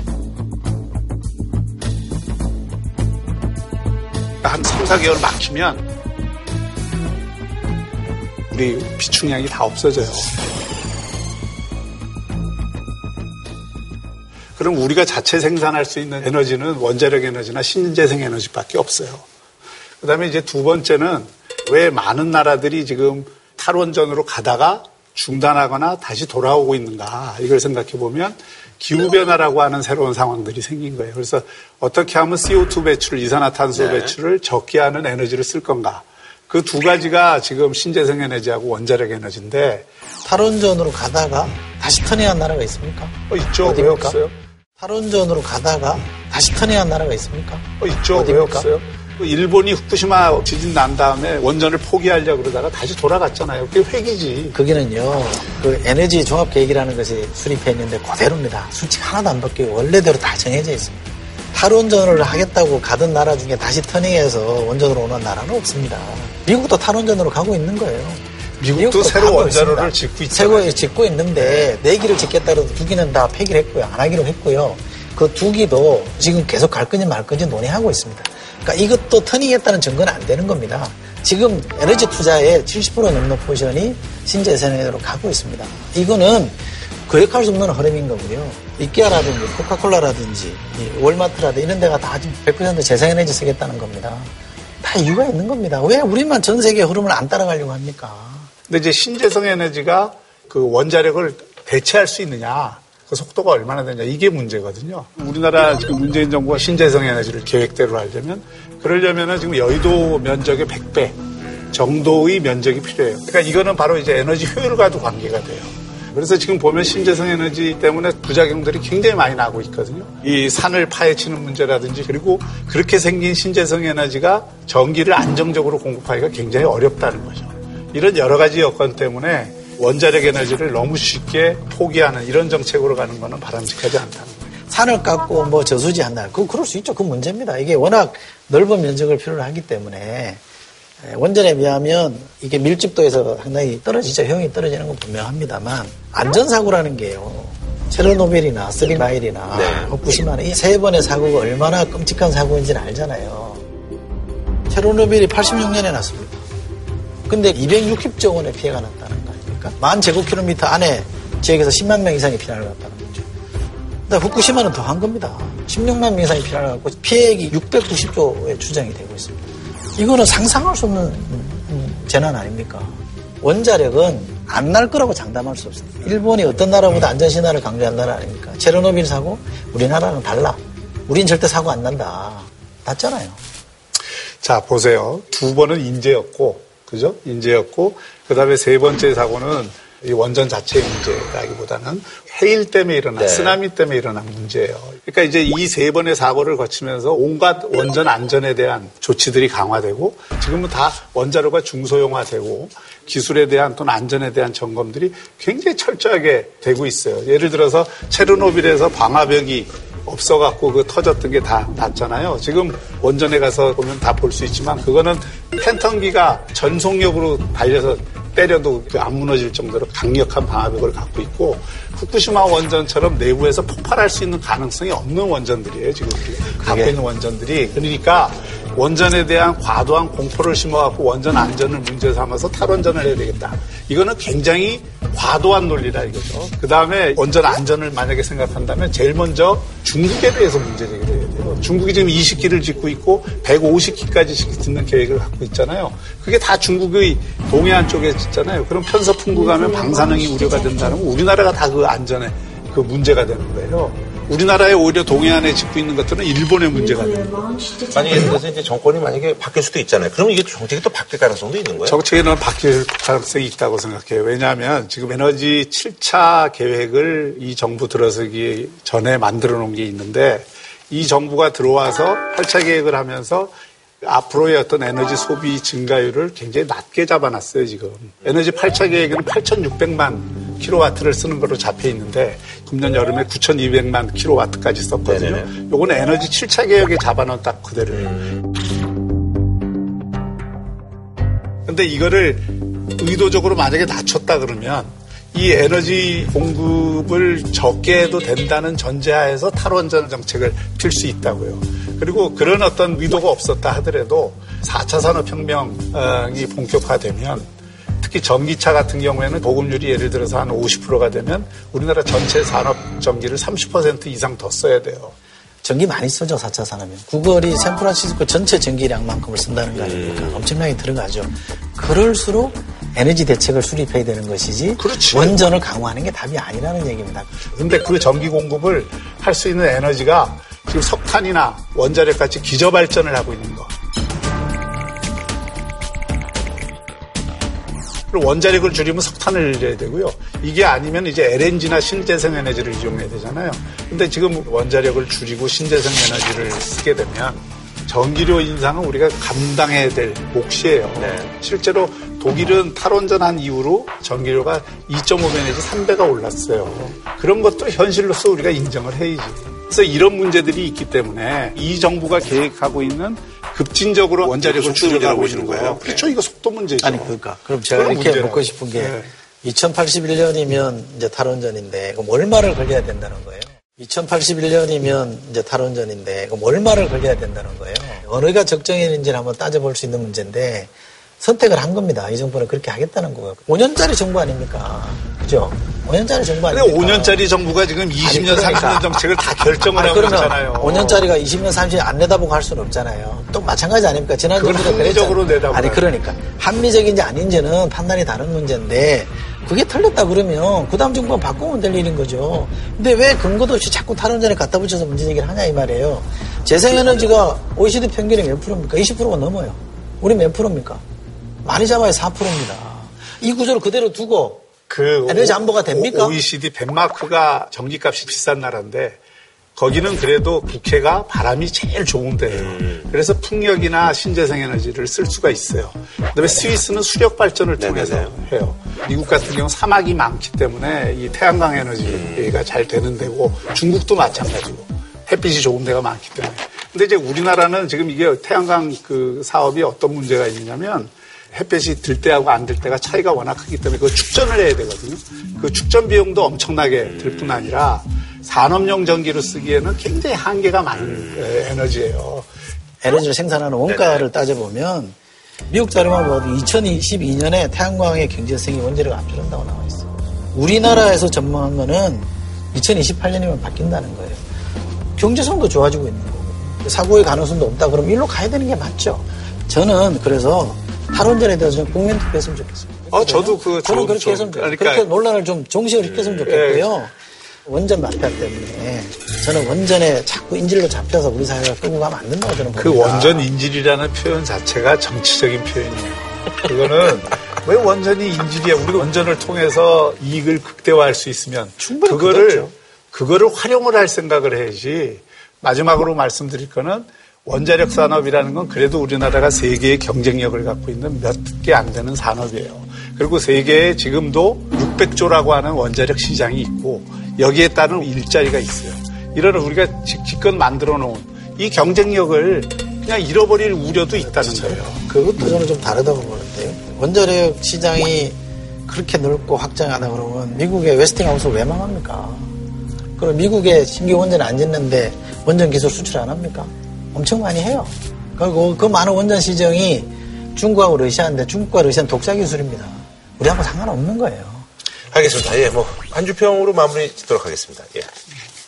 C: 한 3, 4개월 막히면 우리 비축량이 다 없어져요. 그럼 우리가 자체 생산할 수 있는 에너지는 원자력 에너지나 신재생 에너지밖에 없어요. 그 다음에 이제 두 번째는 왜 많은 나라들이 지금 탈원전으로 가다가 중단하거나 다시 돌아오고 있는가 이걸 생각해 보면 기후변화라고 하는 새로운 상황들이 생긴 거예요. 그래서 어떻게 하면 CO2 배출을, 이산화탄소 네. 배출을 적게 하는 에너지를 쓸 건가. 그 두 가지가 지금 신재생 에너지하고 원자력 에너지인데
D: 탈원전으로 가다가 다시 턴해한 나라가 있습니까?
C: 어, 있죠. 어디입니까? 왜 없어요?
D: 탈원전으로 가다가 다시 턴해한 나라가 있습니까?
C: 어, 있죠. 어디입니까? 왜 없어요? 그 일본이 후쿠시마 지진 난 다음에 원전을 포기하려고 그러다가 다시 돌아갔잖아요. 그게 회기지.
D: 거기는요, 그 에너지 종합 계획이라는 것이 수립해 있는데 그대로입니다. 수칙 하나도 안 바뀌고 원래대로 다 정해져 있습니다. 탈원전을 하겠다고 가던 나라 중에 다시 turning해서 원전으로 오는 나라는 없습니다. 미국도 탈원전으로 가고 있는 거예요.
C: 미국도, 미국도 새로 원자로를 짓고 있잖아요.
D: 새로 짓고 있는데 네 기를 짓겠다고 두 기는 다 폐기를 했고요. 안 하기로 했고요. 그 두 기도 지금 계속 갈 건지 말 건지 논의하고 있습니다. 그러니까 이것도 turning했다는 증거는 안 되는 겁니다. 지금 에너지 투자의 70% 넘는 포션이 신재생에너지로 가고 있습니다. 이거는 거역할 수 없는 흐름인 거고요. 이케아라든지 코카콜라라든지 월마트라든지 이런 데가 다 지금 100% 재생에너지 쓰겠다는 겁니다. 다 이유가 있는 겁니다. 왜 우리만 전 세계 흐름을 안 따라가려고 합니까?
C: 근데 이제 신재생 에너지가 그 원자력을 대체할 수 있느냐? 그 속도가 얼마나 되냐 이게 문제거든요. 우리나라 지금 문재인 정부가 신재생 에너지를 계획대로 하려면 그러려면은 지금 여의도 면적의 100배 정도의 면적이 필요해요. 그러니까 이거는 바로 이제 에너지 효율과도 관계가 돼요. 그래서 지금 보면 신재생 에너지 때문에 부작용들이 굉장히 많이 나고 있거든요. 이 산을 파헤치는 문제라든지 그리고 그렇게 생긴 신재생 에너지가 전기를 안정적으로 공급하기가 굉장히 어렵다는 거죠. 이런 여러 가지 여건 때문에 원자력 에너지를 너무 쉽게 포기하는 이런 정책으로 가는 것은 바람직하지 않다는 거예요.
D: 산을 깎고 뭐 저수지 한다. 그 그럴 수 있죠. 그 문제입니다. 이게 워낙 넓은 면적을 필요로 하기 때문에 원전에 비하면 이게 밀집도에서 상당히 떨어지죠. 효용이 떨어지는 건 분명합니다만 안전사고라는 게요. 체르노빌이나 쓰리마일이나 네. 후쿠시마는 이 세 번의 사고가 얼마나 끔찍한 사고인지는 알잖아요. 체르노빌이 86년에 났습니다. 근데 260조 원의 피해가 났다는 아닙니까? 만 제곱킬로미터 안에 지역에서 10만 명 이상이 피난을 갔다는 거죠. 근데 후쿠시마는 더한 겁니다. 16만 명 이상이 피난을 갔고 피해액이 690조에 추정이 되고 있습니다. 이거는 상상할 수 없는 재난 아닙니까? 원자력은 안 날 거라고 장담할 수 없습니다. 일본이 어떤 나라보다 안전신화를 강조한 나라 아닙니까? 체르노빌 사고 우리나라는 달라. 우린 절대 사고 안 난다. 났잖아요.
C: 자, 보세요. 두 번은 인재였고, 그죠? 인재였고, 그 다음에 세 번째 사고는 이 원전 자체의 문제라기보다는 해일 때문에 일어난, 네. 쓰나미 때문에 일어난 문제예요. 그러니까 이제 이 세 번의 사고를 거치면서 온갖 원전 안전에 대한 조치들이 강화되고 지금은 다 원자로가 중소형화되고 기술에 대한 또는 안전에 대한 점검들이 굉장히 철저하게 되고 있어요. 예를 들어서 체르노빌에서 방화벽이 없어갖고 그 터졌던 게 다 났잖아요. 지금 원전에 가서 보면 다 볼 수 있지만 그거는 팬턴기가 전속력으로 달려서 때려도 그안 무너질 정도로 강력한 방화벽을 갖고 있고 후쿠시마 원전처럼 내부에서 폭발할 수 있는 가능성이 없는 원전들이에요. 지금 우리가 갖고 있는 원전들이 그러니까 원전에 대한 과도한 공포를 심어갖고 원전 안전을 문제 삼아서 탈원전을 해야 되겠다. 이거는 굉장히 과도한 논리라 이거죠. 그 다음에 원전 안전을 만약에 생각한다면 제일 먼저 중국에 대해서 문제 제기를 해야 돼요. 중국이 지금 20기를 짓고 있고 150기까지 짓는 계획을 갖고 있잖아요. 그게 다 중국의 동해안 쪽에 짓잖아요. 그럼 편서풍구 가면 방사능이 우려가 된다는 건 우리나라가 다 그 안전에 그 문제가 되는 거예요. 우리나라에 오히려 동해안에 짓고 있는 것들은 일본의 문제가 되는 거예요.
A: 만약에 그래서 이제 정권이 만약에 바뀔 수도 있잖아요. 그러면 이게 정책이 또 바뀔 가능성도 있는 거예요?
C: 정책에는 바뀔 가능성이 있다고 생각해요. 왜냐하면 지금 에너지 7차 계획을 이 정부 들어서기 전에 만들어 놓은 게 있는데 이 정부가 들어와서 8차 계획을 하면서 앞으로의 어떤 에너지 소비 증가율을 굉장히 낮게 잡아놨어요, 지금. 에너지 8차 계획에는 8,600만 킬로와트를 쓰는 걸로 잡혀 있는데, 금년 여름에 9,200만 킬로와트까지 썼거든요. 요거는 에너지 7차 계획에 잡아놓은 딱 그대로예요. 근데 이거를 의도적으로 만약에 낮췄다 그러면 이 에너지 공급을 적게 해도 된다는 전제하에서 탈원전 정책을 필 수 있다고요. 그리고 그런 어떤 의도가 없었다 하더라도 4차 산업혁명이 본격화되면 특히 전기차 같은 경우에는 보급률이 예를 들어서 한 50%가 되면 우리나라 전체 산업 전기를 30% 이상 더 써야 돼요.
D: 전기 많이 쓰죠, 4차 산업은. 구글이 샌프란시스코 전체 전기량만큼을 쓴다는 거 아닙니까? 엄청나게 들어가죠. 그럴수록 에너지 대책을 수립해야 되는 것이지 원전을 강화하는 게 답이 아니라는 얘기입니다.
C: 근데 그 전기 공급을 할 수 있는 에너지가 지금 석탄이나 원자력 같이 기저발전을 하고 있는 거. 그리고 원자력을 줄이면 석탄을 늘려야 되고요. 이게 아니면 이제 LNG나 신재생 에너지를 이용해야 되잖아요. 근데 지금 원자력을 줄이고 신재생 에너지를 쓰게 되면 전기료 인상은 우리가 감당해야 될 몫이에요. 실제로 독일은 탈원전 한 이후로 전기료가 2.5배 내지 3배가 올랐어요. 그런 것도 현실로서 우리가 인정을 해야지. 그래서 이런 문제들이 있기 때문에 이 정부가 계획하고 있는 급진적으로 원자력을 줄여가고
A: 보시는
C: 있는
A: 거예요?
C: 거예요. 그렇죠. 이거 속도 문제죠.
D: 아니, 그러니까. 그럼 제가 이렇게
C: 문제라고.
D: 묻고 싶은 게
C: 네.
D: 2081년이면 이제 탈원전인데 그럼 얼마를 걸려야 된다는 거예요? 2081년이면 이제 탈원전인데 그럼 얼마를 걸려야 된다는 거예요? 어느가 적정인지를 한번 따져볼 수 있는 문제인데 선택을 한 겁니다. 이 정부는 그렇게 하겠다는 거예요. 5년짜리 정부 아닙니까? 그죠? 5년짜리 정부
C: 근데
D: 아닙니까?
C: 5년짜리 정부가 지금 20년,
D: 그러니까.
C: 30년 정책을 다 결정을
D: 아니,
C: 하고 있잖아요.
D: 5년짜리가 20년, 30년 안 내다보고 할 수는 없잖아요. 또 마찬가지 아닙니까? 지난 정부도 그랬잖아요.
C: 내다보고
D: 아니, 그러니까. 합리적인지 아닌지는 판단이 다른 문제인데, 그게 틀렸다 그러면 그 다음 정부가 바꾸면 될 일인 거죠. 근데 왜 근거도 없이 자꾸 탈원전에 갖다 붙여서 문제 제기를 하냐 이 말이에요. 재생에너지가 OECD 평균이 몇 프로입니까? 20%가 넘어요. 우리 몇 프로입니까? 많이 잡아야 4%입니다. 이 구조를 그대로 두고
C: 그
D: 에너지 안보가 됩니까?
C: OECD 덴마크가 전기값이 비싼 나라인데 거기는 그래도 국회가 바람이 제일 좋은데요. 그래서 풍력이나 신재생 에너지를 쓸 수가 있어요. 그다음에 스위스는 수력 발전을 통해서 해요. 미국 같은 경우 사막이 많기 때문에 이 태양광 에너지가 잘 되는 데고 중국도 마찬가지고 햇빛이 좋은 데가 많기 때문에. 근데 이제 우리나라는 지금 이게 태양광 그 사업이 어떤 문제가 있냐면 햇볕이 들 때하고 안 들 때가 차이가 워낙 크기 때문에 그 축전을 해야 되거든요. 그 축전 비용도 엄청나게 들 뿐 아니라 산업용 전기로 쓰기에는 굉장히 한계가 많은 에, 에너지예요.
D: 에너지를 생산하는 원가를 따져보면 미국 자료만 봐도 2022년에 태양광의 경제성이 원자력 앞지른다고 나와 있어요. 우리나라에서 전망한 거는 2028년이면 바뀐다는 거예요. 경제성도 좋아지고 있는 거고 사고의 가능성도 없다 그러면 일로 가야 되는 게 맞죠. 저는 그래서 탈원전에 대해서 좀 국민 투표했으면 좋겠어요.
C: 어, 저도 그
D: 저는
C: 좀-
D: 그렇게
C: 좀-
D: 했으면 좋겠어요.
C: 그러니까-
D: 그렇게 논란을 좀 정식으로 시켰으면 좋겠고요. 원전 마피아 때문에 저는 원전에 자꾸 인질로 잡혀서 우리 사회가 끌고 가면 안 된다고 저는 봅니다.
C: 그 원전 인질이라는 표현 자체가 정치적인 표현이에요. 그거는 왜 원전이 인질이야? 우리가 원전을 통해서 이익을 극대화할 수 있으면 그거를
D: 그렇죠.
C: 그거를 활용을 할 생각을 해야지. 마지막으로 말씀드릴 거는 원자력 산업이라는 건 그래도 우리나라가 세계의 경쟁력을 갖고 있는 몇 개 안 되는 산업이에요. 그리고 세계에 지금도 600조라고 하는 원자력 시장이 있고 여기에 따른 일자리가 있어요. 이런 우리가 직- 기껏 만들어 놓은 이 경쟁력을 그냥 잃어버릴 우려도 있다는 거예요.
D: 그것도 저는 좀 다르다고 보는데요. 원자력 시장이 그렇게 넓고 확장하다 그러면 미국의 웨스팅하우스 왜 망합니까? 그럼 미국에 신규 원전 안 짓는데 원전 기술 수출 안 합니까? 엄청 많이 해요. 그리고 그 많은 원전 시정이 중국하고 러시아인데 중국과 러시아는 독자 기술입니다. 우리하고 상관없는 거예요.
A: 알겠습니다. 예, 뭐, 한 주평으로 마무리 짓도록 하겠습니다. 예.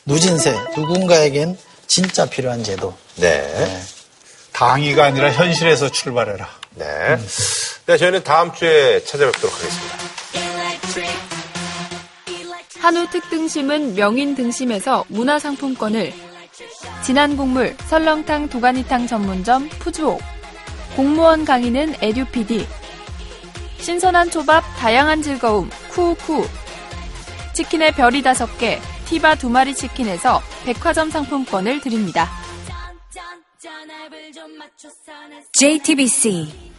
D: 누진세, 누군가에겐 진짜 필요한 제도.
A: 네.
C: 당위가 아니라 현실에서 출발해라.
A: 네. 네, 저희는 다음 주에 찾아뵙도록 하겠습니다.
Q: 한우 특등심은 명인 등심에서 문화상품권을 진한 국물 설렁탕 도가니탕 전문점 푸주옥 공무원 강의는 에듀피디 신선한 초밥 다양한 즐거움 쿠쿠 치킨의 별이 다섯 개 티바 두 마리 치킨에서 백화점 상품권을 드립니다.
R: JTBC